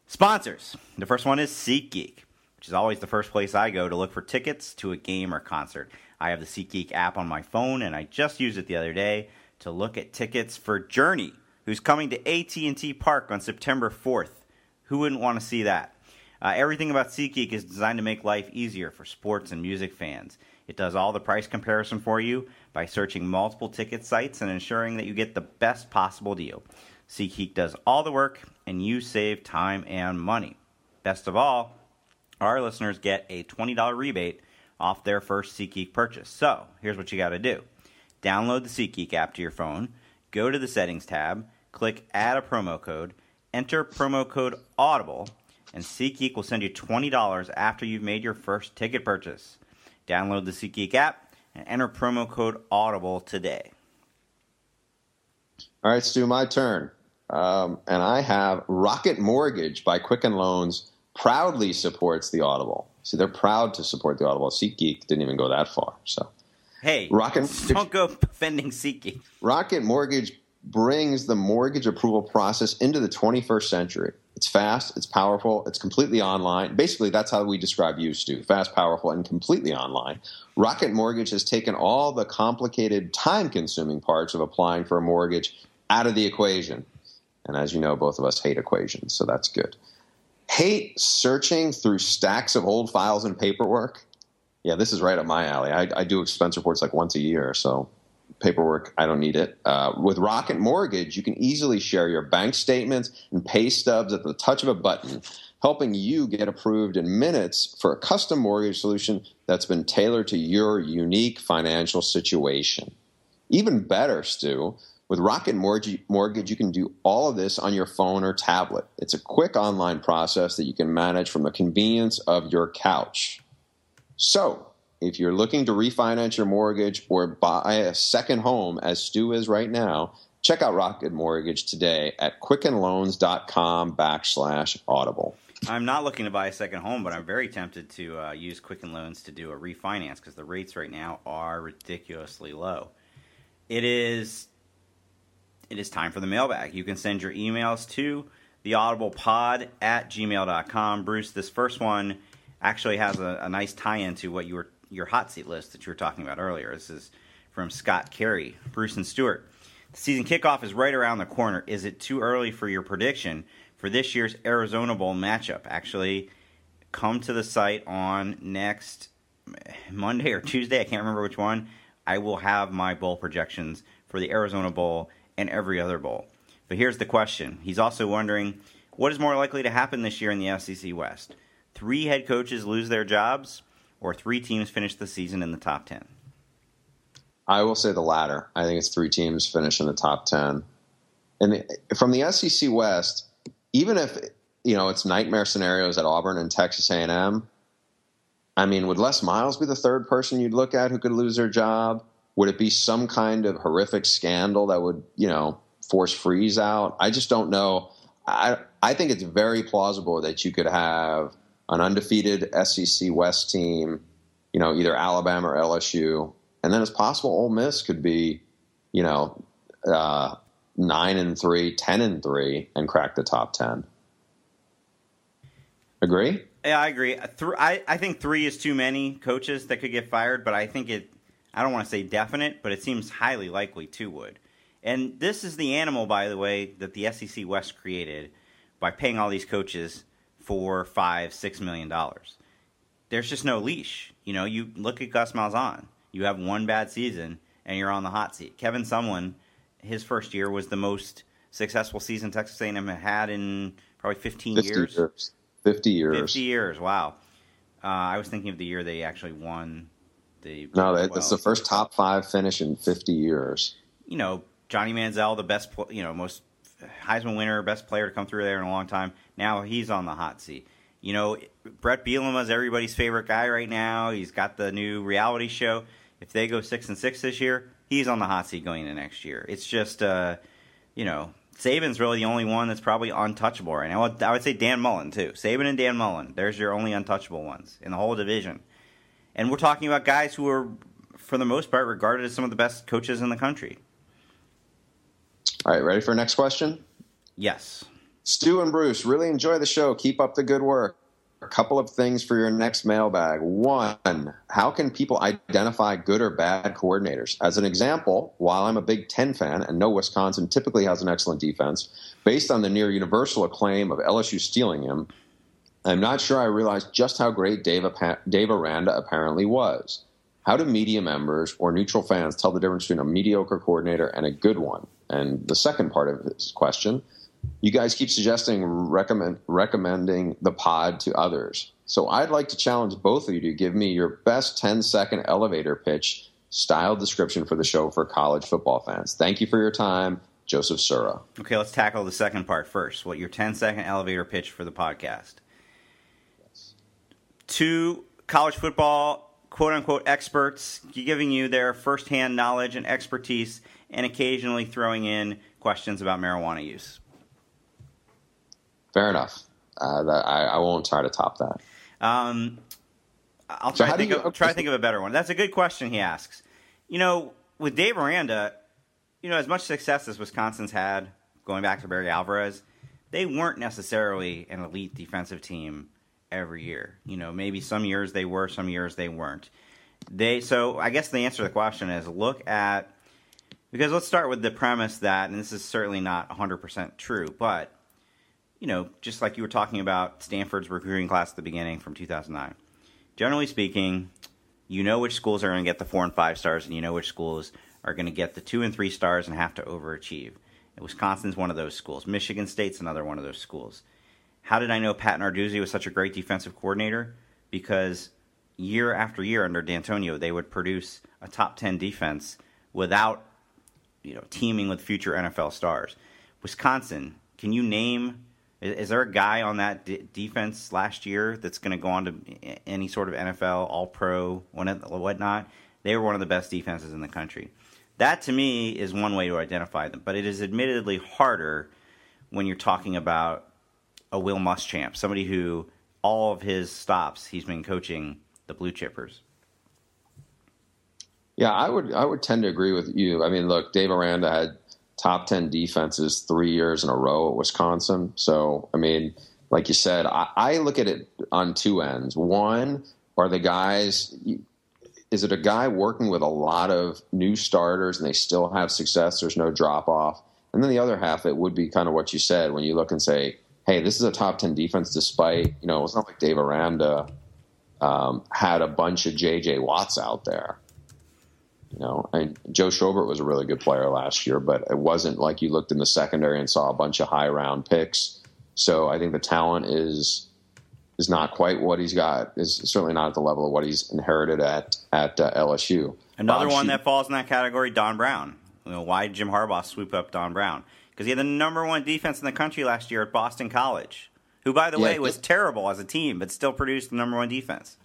Sponsors. The first one is SeatGeek, which is always the first place I go to look for tickets to a game or concert. I have the SeatGeek app on my phone, and I just used it the other day to look at tickets for Journey who's coming to AT&T Park on September 4th. Who wouldn't want to see that? Uh, everything about SeatGeek is designed to make life easier for sports and music fans. It does all the price comparison for you by searching multiple ticket sites and ensuring that you get the best possible deal. SeatGeek does all the work, and you save time and money. Best of all, our listeners get a $20 rebate off their first SeatGeek purchase. So, here's what you got to do. Download the SeatGeek app to your phone, go to the settings tab, click add a promo code, enter promo code audible, and SeatGeek will send you $20 after you've made your first ticket purchase. Download the SeatGeek app and enter promo code Audible today. All right, Stew, my turn. Um, and I have Rocket Mortgage by Quicken Loans proudly supports the Audible. See, they're proud to support the Audible. SeatGeek didn't even go that far. So, hey, Rocket, don't go defending SeatGeek. Rocket Mortgage brings the mortgage approval process into the 21st century. It's fast, it's powerful, it's completely online. Basically, that's how we describe you, Stew fast, powerful, and completely online. Rocket Mortgage has taken all the complicated, time consuming parts of applying for a mortgage out of the equation. And as you know, both of us hate equations, so that's good. Hate searching through stacks of old files and paperwork. Yeah, this is right up my alley. I, I do expense reports like once a year, so paperwork. I don't need it. Uh, with Rocket Mortgage, you can easily share your bank statements and pay stubs at the touch of a button, helping you get approved in minutes for a custom mortgage solution that's been tailored to your unique financial situation. Even better, Stew, with Rocket Mortgage, you can do all of this on your phone or tablet. It's a quick online process that you can manage from the convenience of your couch. So, if you're looking to refinance your mortgage or buy a second home, as Stew is right now, check out Rocket Mortgage today at quickenloans.com backslash audible. I'm not looking to buy a second home, but I'm very tempted to uh, use Quicken Loans to do a refinance because the rates right now are ridiculously low. It is it is time for the mailbag. You can send your emails to the theaudiblepod at gmail.com. Bruce, this first one actually has a, a nice tie-in to what you were your hot seat list that you were talking about earlier. This is from Scott Carey, Bruce and Stewart. The season kickoff is right around the corner. Is it too early for your prediction for this year's Arizona Bowl matchup? Actually, come to the site on next Monday or Tuesday. I can't remember which one. I will have my bowl projections for the Arizona Bowl and every other bowl. But here's the question. He's also wondering what is more likely to happen this year in the SEC West? Three head coaches lose their jobs or three teams finish the season in the top 10? I will say the latter. I think it's three teams finish in the top 10. And from the SEC West, even if you know it's nightmare scenarios at Auburn and Texas A&M, I mean, would Les Miles be the third person you'd look at who could lose their job? Would it be some kind of horrific scandal that would, you know, force Freeze out? I just don't know. I I think it's very plausible that you could have an undefeated SEC West team, you know, either Alabama or LSU, and then it's possible Ole Miss could be, you know, uh, nine and three, ten and three, and crack the top ten. Agree? Yeah, I agree. I I think three is too many coaches that could get fired, but I think it. I don't want to say definite, but it seems highly likely two would. And this is the animal, by the way, that the SEC West created by paying all these coaches four, five, six million dollars. There's just no leash. You know, you look at Gus Malzahn. You have one bad season and you're on the hot seat. Kevin Sumlin, his first year was the most successful season Texas A&M had in probably 15 50 years. years. 50 years. 50 years. Wow. Uh, I was thinking of the year they actually won the. No, that's the first top five finish in 50 years. You know, Johnny Manziel, the best, you know, most Heisman winner, best player to come through there in a long time. Now he's on the hot seat. You know, Bret Bielema is everybody's favorite guy right now. He's got the new reality show. If they go six and six this year, he's on the hot seat going into next year. It's just, uh, you know, Saban's really the only one that's probably untouchable right now. I would say Dan Mullen too. Saban and Dan Mullen. There's your only untouchable ones in the whole division. And we're talking about guys who are, for the most part, regarded as some of the best coaches in the country. All right, ready for next question? Yes. Stew and Bruce, really enjoy the show. Keep up the good work. A couple of things for your next mailbag. One, how can people identify good or bad coordinators? As an example, while I'm a Big Ten fan and know Wisconsin typically has an excellent defense, based on the near universal acclaim of LSU stealing him, I'm not sure I realized just how great Dave, Dave Aranda apparently was. How do media members or neutral fans tell the difference between a mediocre coordinator and a good one? And the second part of this question, you guys keep suggesting recommend, recommending the pod to others. So I'd like to challenge both of you to give me your best 10 second elevator pitch style description for the show for college football fans. Thank you for your time, Joseph Sura. Okay, let's tackle the second part first. What your 10 second elevator pitch for the podcast? Yes. Two college football quote unquote experts, giving you their firsthand knowledge and expertise, and occasionally throwing in questions about marijuana use. Fair enough. Uh, that, I, I, won't try to top that. Um, I'll try, so to think, you, of, try to think of a better one. That's a good question he asks. You know, with Dave Aranda, you know, as much success as Wisconsin's had going back to Barry Alvarez, they weren't necessarily an elite defensive team every year. You know, maybe some years they were, some years they weren't. They so I guess the answer to the question is look at because let's start with the premise that and this is certainly not 100% true, but you know, just like you were talking about Stanford's recruiting class at the beginning from 2009. Generally speaking, you know which schools are going to get the 4 and 5 stars and you know which schools are going to get the 2 and 3 stars and have to overachieve. Wisconsin's one of those schools. Michigan State's another one of those schools. How did I know Pat Narduzzi was such a great defensive coordinator? Because year after year under Dantonio, they would produce a top 10 defense without you know teaming with future NFL stars. Wisconsin, can you name is, there a guy on that d- defense last year that's going to go on to any sort of NFL All Pro whatnot? They were one of the best defenses in the country. That to me is one way to identify them, but it is admittedly harder when you're talking about a Will Muschamp, somebody who all of his stops he's been coaching the Blue Chippers. Yeah, I would I would tend to agree with you. I mean, look, Dave Aranda had top ten defenses three years in a row at Wisconsin. So, I mean, like you said, I, I look at it on two ends. One, are the guys is it a guy working with a lot of new starters and they still have success? There's no drop off. And then the other half, it would be kind of what you said when you look and say, hey, this is a top 10 defense despite, you know, it's not like Dave Aranda um, had a bunch of J.J. Watts out there. You know, and Joe Schobert was a really good player last year, but it wasn't like you looked in the secondary and saw a bunch of high round picks. So I think the talent is is not quite what he's got. Is certainly not at the level of what he's inherited at at uh, LSU. Another Bob one that falls in that category, Don Brown. You know, why did Jim Harbaugh swoop up Don Brown? Because he had the number one defense in the country last year at Boston College, who, by the yeah, way, was terrible as a team, but still produced the number one defense.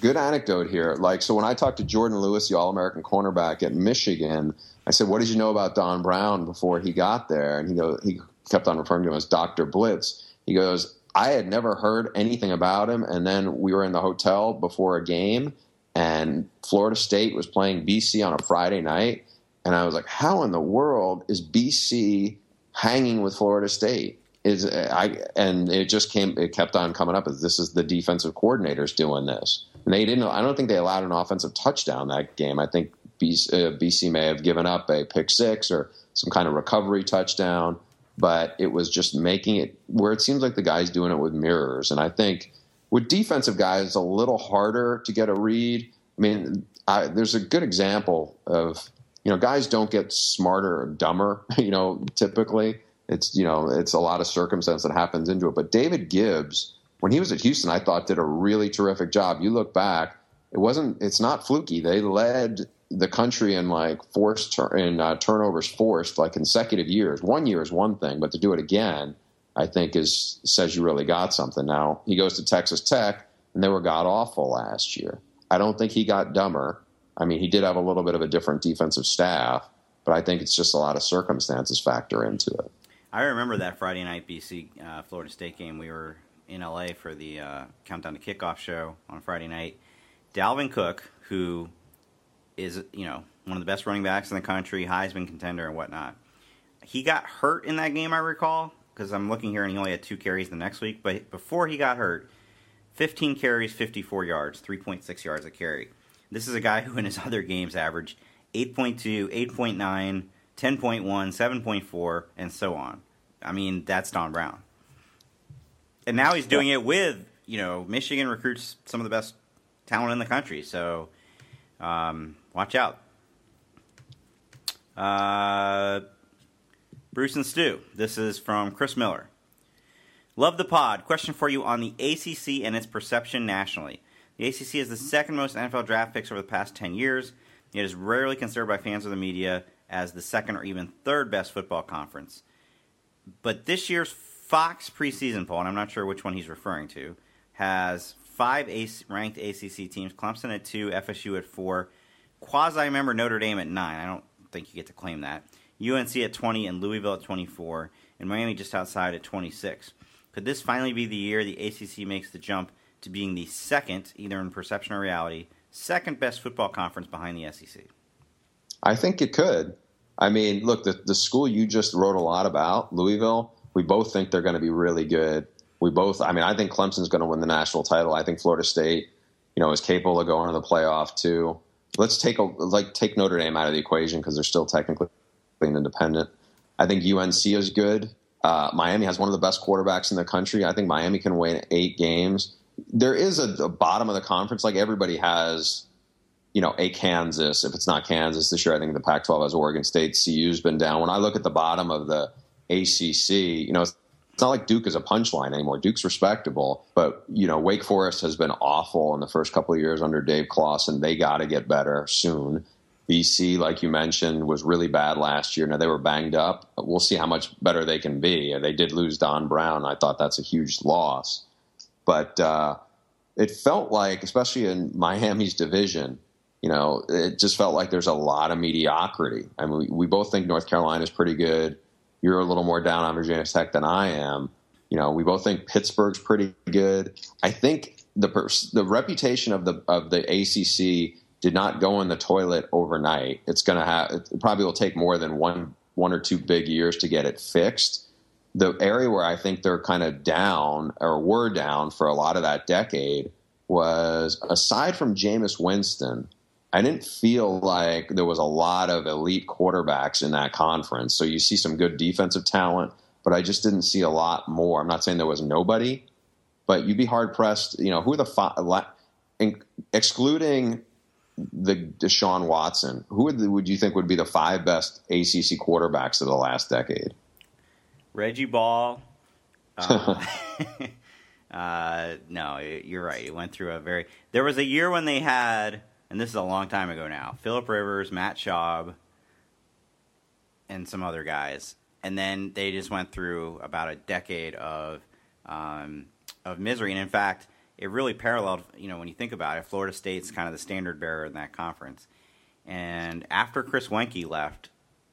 Good anecdote here. Like, so when I talked to Jourdan Lewis, the All American cornerback at Michigan, I said, "What did you know about Don Brown before he got there?" And he goes, he kept on referring to him as Doctor Blitz. He goes, I had never heard anything about him. And then we were in the hotel before a game, and Florida State was playing BC on a Friday night. And I was like, how in the world is BC hanging with Florida State? Is I and it just came. It kept on coming up as this is the defensive coordinators doing this. And they didn't. I don't think they allowed an offensive touchdown that game. I think BC, uh, BC may have given up a pick six or some kind of recovery touchdown but it was just making it where it seems like the guy's doing it with mirrors. And I think with defensive guys, it's a little harder to get a read. I mean, I, there's a good example of you know guys don't get smarter or dumber. You know, typically it's you know it's a lot of circumstance that happens into it. But David Gibbs, when he was at Houston, I thought did a really terrific job. You look back, it wasn't. It's not fluky. They led the country in like forced tur- in uh, turnovers forced like consecutive years. One year is one thing, but to do it again, I think is says you really got something. Now he goes to Texas Tech, and they were god awful last year. I don't think he got dumber. I mean, he did have a little bit of a different defensive staff, but I think it's just a lot of circumstances factor into it. I remember that Friday night BC uh, Florida State game. We were in LA for the uh, countdown to kickoff show on Friday night. Dalvin Cook, who is you know one of the best running backs in the country, Heisman contender and whatnot. He got hurt in that game, I recall, because I'm looking here and he only had two carries the next week. But before he got hurt, 15 carries, 54 yards, 3.6 yards a carry. This is a guy who in his other games averaged 8.2, 8.9, 10.1, 7.4, and so on. I mean, that's Don Brown. And now he's doing it with, you know, Michigan recruits some of the best talent in the country. So um, watch out. Uh, Bruce and Stew. This is from Chris Miller. Love the pod. Question for you on the ACC and its perception nationally. The ACC is the second most NFL draft picks over the past 10 years. It is rarely considered by fans or the media as the second or even third best football conference. But this year's Fox preseason poll, and I'm not sure which one he's referring to, has five ranked ACC teams: Clemson at two, FSU at four, quasi member Notre Dame at nine. I don't think you get to claim that. UNC at 20 and Louisville at 24, and Miami just outside at 26. Could this finally be the year the ACC makes the jump to being the second, either in perception or reality, second best football conference behind the SEC? I think it could. I mean, look, the, the school you just wrote a lot about, Louisville, we both think they're going to be really good. We both, I mean, I think Clemson's going to win the national title. I think Florida State, you know, is capable of going to the playoff too. Let's take a like take Notre Dame out of the equation because they're still technically independent. I think UNC is good. Uh, Miami has one of the best quarterbacks in the country. I think Miami can win eight games. There is a, a bottom of the conference, like everybody has you know, a Kansas. If it's not Kansas this year, I think the Pac-12 has Oregon State. CU's been down. When I look at the bottom of the ACC, you know, it's not like Duke is a punchline anymore. Duke's respectable, but you know, Wake Forest has been awful in the first couple of years under Dave Clawson. And they got to get better soon. BC, like you mentioned, was really bad last year. Now they were banged up. We'll see how much better they can be. They did lose Don Brown. I thought that's a huge loss, but uh, it felt like, especially in Miami's division, you know, it just felt like there's a lot of mediocrity. I mean, we, we both think North Carolina is pretty good. You're a little more down on Virginia Tech than I am. You know, we both think Pittsburgh's pretty good. I think the the reputation of the of the ACC did not go in the toilet overnight. It's going to have it probably will take more than one one or two big years to get it fixed. The area where I think they're kind of down or were down for a lot of that decade was aside from Jameis Winston, I didn't feel like there was a lot of elite quarterbacks in that conference. So you see some good defensive talent, but I just didn't see a lot more. I'm not saying there was nobody, but you'd be hard pressed. You know, who are the five, excluding the Deshaun Watson, who would, would you think would be the five best ACC quarterbacks of the last decade? Reggie Ball. Uh, uh, no, you're right. It went through a very. There was a year when they had and this is a long time ago now. Philip Rivers, Matt Schaub, and some other guys, and then they just went through about a decade of um, of misery. And in fact, it really paralleled. You know, when you think about it, Florida State's kind of the standard bearer in that conference. And after Chris Weinke left,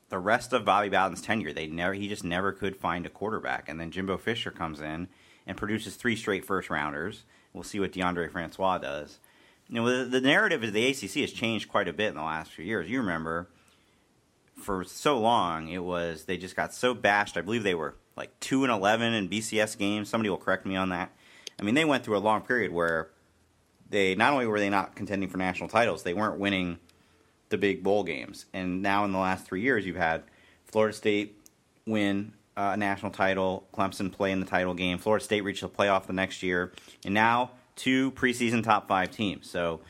the rest of Bobby Bowden's tenure, they never he just never could find a quarterback. And then Jimbo Fisher comes in and produces three straight first rounders. We'll see what Deondre Francois does you know, the, the narrative of the ACC has changed quite a bit in the last few years. You remember, for so long, it was they just got so bashed. I believe they were like two and eleven in BCS games. Somebody will correct me on that. I mean, they went through a long period where they not only were they not contending for national titles, they weren't winning the big bowl games. And now in the last three years, you've had Florida State win uh, a national title, Clemson play in the title game, Florida State reach the playoff the next year, and now two preseason top five teams. So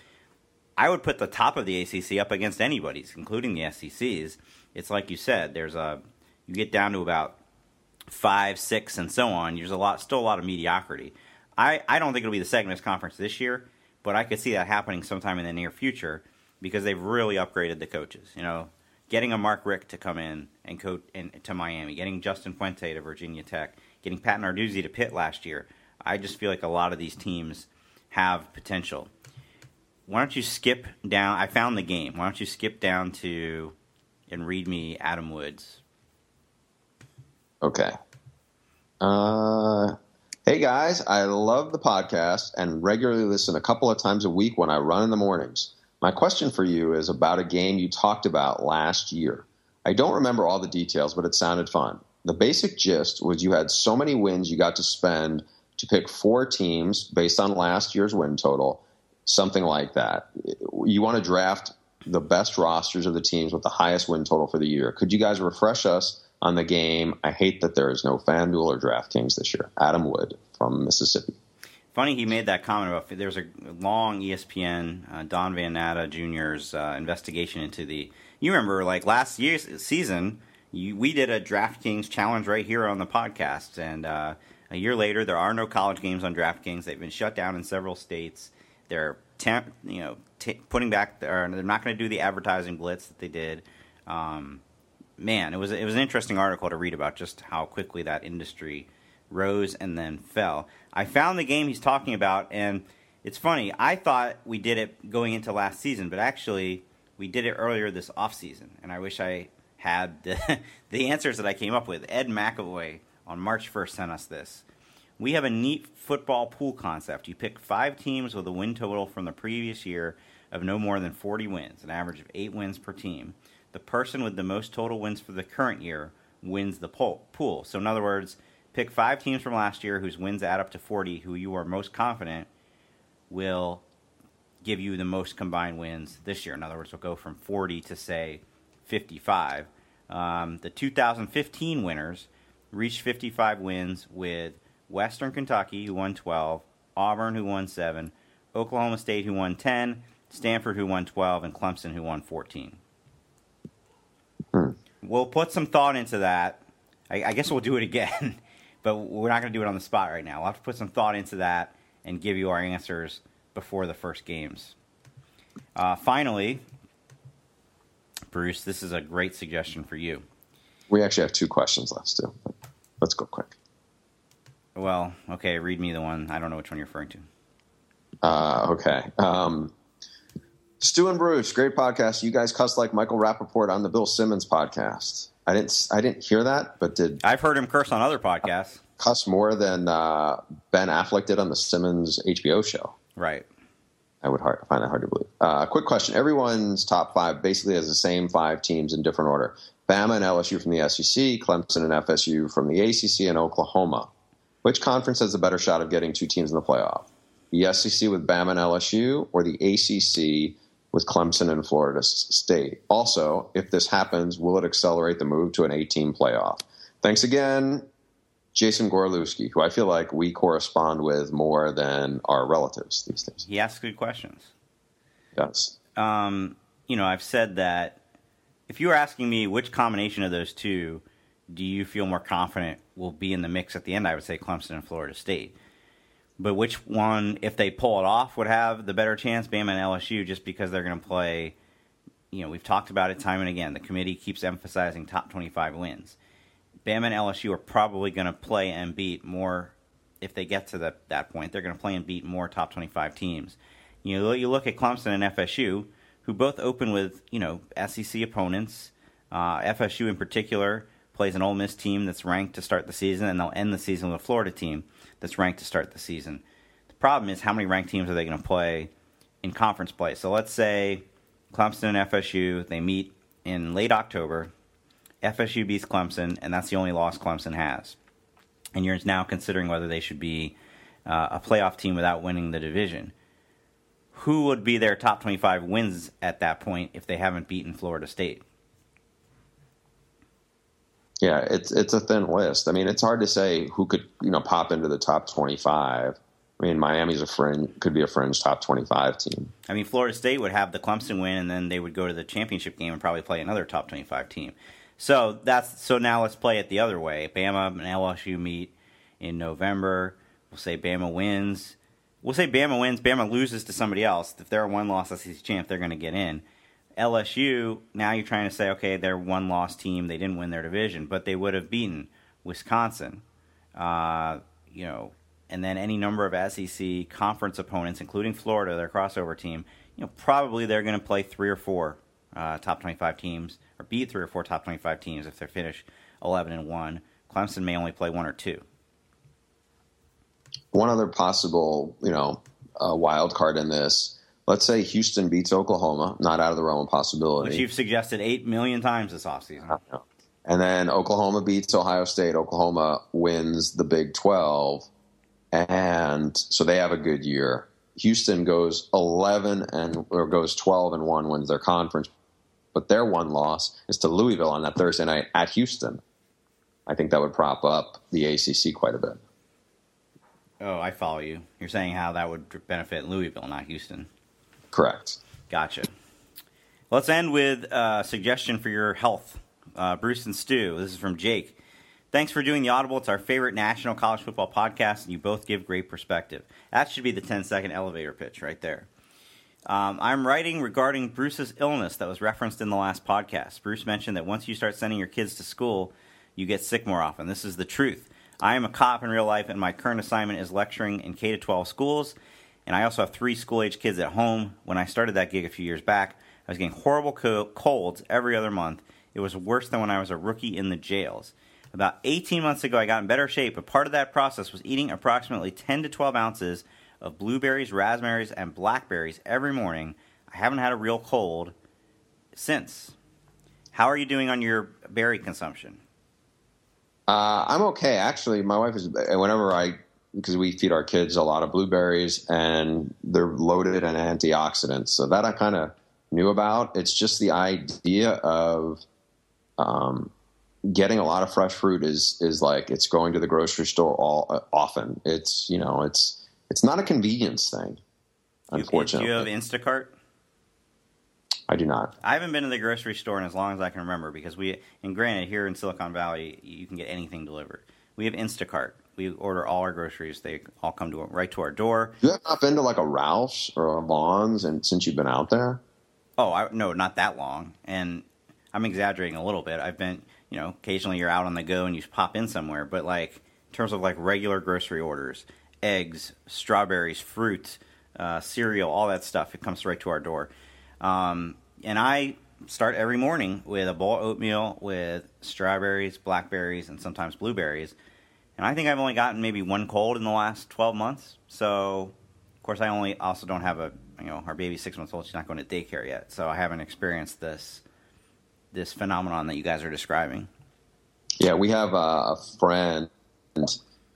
I would put the top of the ACC up against anybody's, including the SECs. It's like you said, there's a you get down to about five, six, and so on. There's a lot, still a lot of mediocrity. I, I don't think it'll be the second best conference this year, but I could see that happening sometime in the near future because they've really upgraded the coaches. You know, getting a Mark Richt to come in and coach in, to Miami, getting Justin Fuente to Virginia Tech, getting Pat Narduzzi to Pitt last year. I just feel like a lot of these teams have potential. Why don't you skip down? I found the game. Why don't you skip down to and read me Adam Woods? Okay. Uh, hey guys, I love the podcast and regularly listen a couple of times a week when I run in the mornings. My question for you is about a game you talked about last year. I don't remember all the details, but it sounded fun. The basic gist was you had so many wins you got to spend to pick four teams based on last year's win total, something like that. You want to draft the best rosters of the teams with the highest win total for the year. Could you guys refresh us on the game? I hate that there is no FanDuel or DraftKings this year. Adam Wood from Mississippi. Funny he made that comment about there's a long ESPN uh, Don Van Natta Jr.'s uh, investigation into the. You remember like last year's season, you, we did a DraftKings challenge right here on the podcast, and uh, a year later, there are no college games on DraftKings. They've been shut down in several states. They're temp, you know t- putting back. Or they're not going to do the advertising blitz that they did. Um, man, it was it was an interesting article to read about just how quickly that industry rose and then fell. I found the game he's talking about, and it's funny. I thought we did it going into last season, but actually we did it earlier this off season, and I wish I had the, the answers that I came up with. Ed McAvoy on March 1st sent us this. We have a neat football pool concept. You pick five teams with a win total from the previous year of no more than 40 wins, an average of eight wins per team. The person with the most total wins for the current year wins the pool. So, in other words, pick five teams from last year whose wins add up to 40, who you are most confident will give you the most combined wins this year. In other words, we'll go from 40 to, say, 55. Um, the 2015 winners reached 55 wins with Western Kentucky, who won 12, Auburn, who won 7, Oklahoma State, who won 10, Stanford, who won 12, and Clemson, who won 14. Hmm. We'll put some thought into that. I, I guess we'll do it again, but we're not going to do it on the spot right now. We'll have to put some thought into that and give you our answers before the first games. Uh, finally, Bruce, this is a great suggestion for you. We actually have two questions left still. Let's go quick. Well, okay, read me the one. I don't know which one you're referring to. Uh, okay. Um, Stew and Bruce, great podcast. You guys cuss like Michael Rapaport on the Bill Simmons podcast. I didn't. I didn't hear that, but did I've heard him curse on other podcasts? Cuss more than uh, Ben Affleck did on the Simmons HBO show. Right. I would hard, find that hard to believe. Uh, quick question: Everyone's top five basically has the same five teams in different order. Bama and LSU from the SEC, Clemson and FSU from the ACC, and Oklahoma. Which conference has a better shot of getting two teams in the playoff? The SEC with Bama and LSU, or the ACC with Clemson and Florida State? Also, if this happens, will it accelerate the move to an 18 playoff? Thanks again, Jason Gorlewski, who I feel like we correspond with more than our relatives these days. He asks good questions. Yes. Um, you know, I've said that if you were asking me which combination of those two do you feel more confident will be in the mix at the end, I would say Clemson and Florida State. But which one, if they pull it off, would have the better chance? Bama and LSU, just because they're going to play. You know, we've talked about it time and again. The committee keeps emphasizing top 25 wins. Bama and LSU are probably going to play and beat more if they get to the, that point. They're going to play and beat more top 25 teams. You know, you look at Clemson and FSU, who both open with you know SEC opponents. Uh, FSU in particular plays an Ole Miss team that's ranked to start the season, and they'll end the season with a Florida team that's ranked to start the season. The problem is how many ranked teams are they going to play in conference play? So let's say Clemson and FSU they meet in late October. FSU beats Clemson, and that's the only loss Clemson has. And you're now considering whether they should be uh, a playoff team without winning the division. Who would be their top 25 wins at that point if they haven't beaten Florida State? Yeah, it's it's a thin list. I mean, it's hard to say who could you know pop into the top twenty five. I mean, Miami's a fringe could be a fringe top twenty five team. I mean, Florida State would have the Clemson win, and then they would go to the championship game and probably play another top twenty five team. So that's so now let's play it the other way. Bama and LSU meet in November. We'll say Bama wins. We'll say Bama wins. Bama loses to somebody else. If they're a one loss SEC champ, they're going to get in. LSU, now you're trying to say, okay, they're one loss team. They didn't win their division, but they would have beaten Wisconsin. Uh, you know, and then any number of SEC conference opponents, including Florida, their crossover team. You know, probably they're going to play three or four uh, top 25 teams, or beat three or four top 25 teams if they finish 11 and one. Clemson may only play one or two. One other possible, you know, uh, wild card in this let's say Houston beats Oklahoma, not out of the realm of possibility. Which you've suggested eight million times this offseason. And then Oklahoma beats Ohio State. Oklahoma wins the Big 12. And so they have a good year. Houston goes 11 and or goes 12 and 1 wins their conference. But their one loss is to Louisville on that Thursday night at Houston. I think that would prop up the ACC quite a bit. Oh, I follow you. You're saying how that would benefit Louisville, not Houston. Correct. Gotcha. Let's end with a suggestion for your health. Uh, Bruce and Stew, this is from Jake. Thanks for doing the Audible. It's our favorite national college football podcast, and you both give great perspective. That should be the 10 second elevator pitch right there. Um, I'm writing regarding Bruce's illness that was referenced in the last podcast. Bruce mentioned that once you start sending your kids to school, you get sick more often. This is the truth. I am a cop in real life, and my current assignment is lecturing in K 12 schools And I also have three school age kids at home. When I started that gig a few years back, I was getting horrible co- colds every other month. It was worse than when I was a rookie in the jails. About 18 months ago, I got in better shape, but part of that process was eating approximately 10 to 12 ounces of blueberries, raspberries, and blackberries every morning. I haven't had a real cold since. How are you doing on your berry consumption? Uh, I'm okay. Actually, my wife is, whenever I, because we feed our kids a lot of blueberries and they're loaded in antioxidants. So that I kind of knew about. It's just the idea of, um, getting a lot of fresh fruit is is like it's going to the grocery store all uh, often. It's you know it's it's not a convenience thing. Unfortunately, do you have Instacart? I do not. I haven't been to the grocery store in as long as I can remember because we, and granted, here in Silicon Valley, you can get anything delivered. We have Instacart. We order all our groceries; they all come to right to our door. You have not been to like a Ralph's or a Vons, and since you've been out there. Oh, I, no, not that long. And I'm exaggerating a little bit. I've been you know, occasionally you're out on the go and you pop in somewhere, but like in terms of like regular grocery orders, eggs, strawberries, fruit, uh, cereal, all that stuff, it comes right to our door. Um, and I start every morning with a bowl of oatmeal with strawberries, blackberries, and sometimes blueberries. And I think I've only gotten maybe one cold in the last 12 months. So, of course, I only also don't have a, you know, our baby's six months old. She's not going to daycare yet. So I haven't experienced this this phenomenon that you guys are describing? Yeah, we have a friend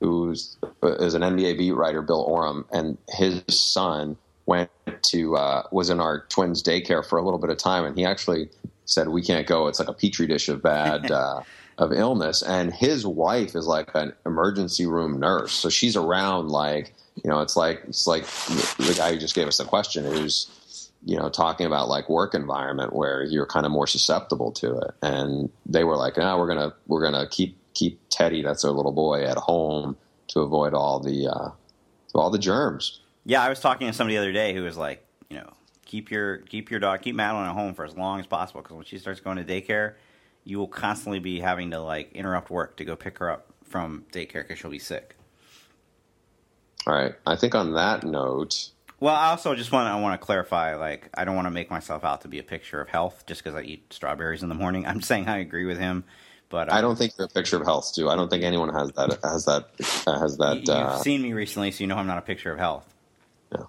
who's is an NBA beat writer, Bill Oram, and his son went to uh, was in our twins' daycare for a little bit of time, and he actually said we can't go. It's like a petri dish of bad. Uh, of illness and his wife is like an emergency room nurse so she's around like you know it's like it's like the guy who just gave us the question who's you know, talking about like work environment where you're kind of more susceptible to it. And they were like, "No, we're gonna we're gonna keep keep Teddy, that's our little boy, at home to avoid all the uh, all the germs." Yeah, I was talking to somebody the other day who was like, you know, keep your keep your dog, keep Madeline at home for as long as possible because when she starts going to daycare, you will constantly be having to like interrupt work to go pick her up from daycare because she'll be sick. All right. I think on that note, well, I also just want I want to clarify. Like, I don't want to make myself out to be a picture of health just because I eat strawberries in the morning. I'm saying I agree with him, but um, I don't think you're a picture of health, Stew. I don't think anyone has that has that has that. You've uh, seen me recently, so you know I'm not a picture of health. Yeah.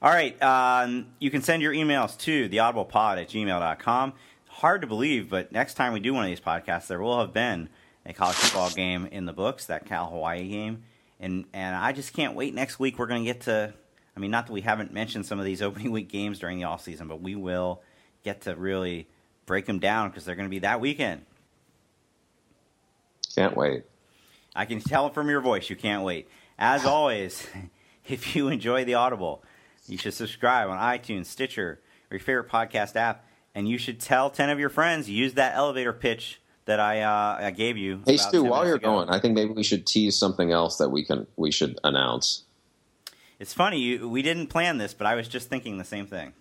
All right. Um, you can send your emails to theaudiblepod at gmail.com. Hard to believe, but next time we do one of these podcasts, there will have been a college football game in the books, that Cal Hawaii game, and and I just can't wait. Next week we're going to get to I mean, not that we haven't mentioned some of these opening week games during the off season, but we will get to really break them down because they're going to be that weekend. Can't wait. I can tell from your voice you can't wait. As always, if you enjoy the Audible, you should subscribe on iTunes, Stitcher, or your favorite podcast app, and you should tell ten of your friends. Use that elevator pitch that I uh, I gave you. Hey Stew, while you're ago. going, I think maybe we should tease something else that we can we should announce. It's funny, you, we didn't plan this, but I was just thinking the same thing.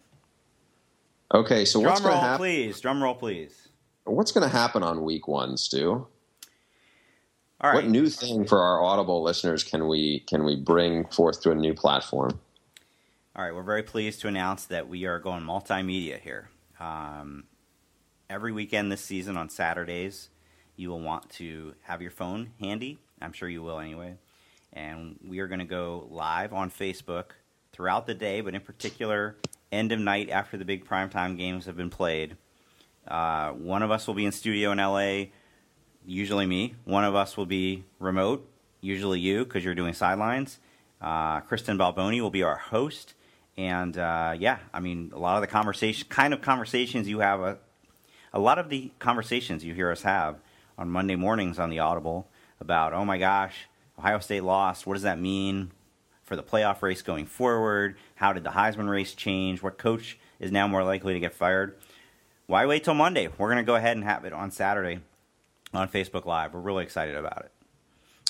Okay, so Drum what's going to happen? please. Drum roll, please. What's going to happen on week one, Stew? All right. What new thing for our Audible listeners can we can we bring forth to a new platform? All right, we're very pleased to announce that we are going multimedia here. Um, every weekend this season on Saturdays, you will want to have your phone handy. I'm sure you will anyway and we are going to go live on Facebook throughout the day, but in particular, end of night after the big primetime games have been played. Uh, one of us will be in studio in LA, usually me. One of us will be remote, usually you, because you're doing sidelines. Uh, Kristen Balboni will be our host. And uh, yeah, I mean, a lot of the conversation, kind of conversations you have, a, uh, a lot of the conversations you hear us have on Monday mornings on the Audible about, oh my gosh, Ohio State lost. What does that mean for the playoff race going forward? How did the Heisman race change? What coach is now more likely to get fired? Why wait till Monday? We're going to go ahead and have it on Saturday on Facebook Live. We're really excited about it.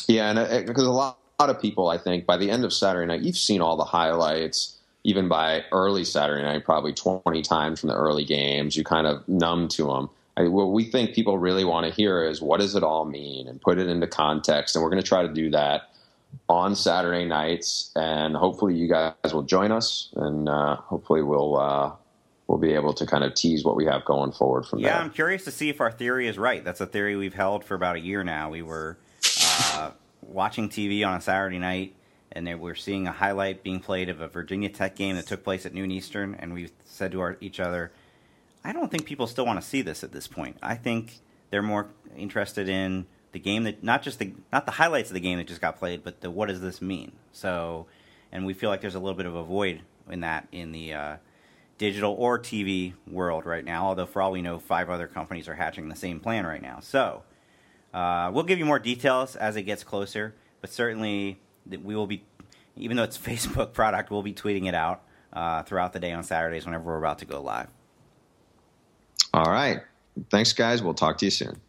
Yeah, and because uh, a lot, a lot of people, I think, by the end of Saturday night, you've seen all the highlights. Even by early Saturday night, probably 20 times from the early games, you kind of numb to them. I, what we think people really want to hear is what does it all mean and put it into context. And we're going to try to do that on Saturday nights, and hopefully you guys will join us, and uh, hopefully we'll uh, we'll be able to kind of tease what we have going forward from that. yeah, there. I'm curious to see if our theory is right. That's a theory we've held for about a year now. We were uh, watching TV on a Saturday night, and they were seeing a highlight being played of a Virginia Tech game that took place at noon Eastern, and we said to our, each other, "I don't think people still want to see this at this point. I think they're more interested in." the game that not just the not the highlights of the game that just got played, but the what does this mean? So, and we feel like there's a little bit of a void in that in the uh, digital or TV world right now. Although for all we know, five other companies are hatching the same plan right now. So, uh, we'll give you more details as it gets closer. But certainly, we will be, even though it's Facebook product, we'll be tweeting it out uh, throughout the day on Saturdays whenever we're about to go live. All right. Thanks, guys. We'll talk to you soon.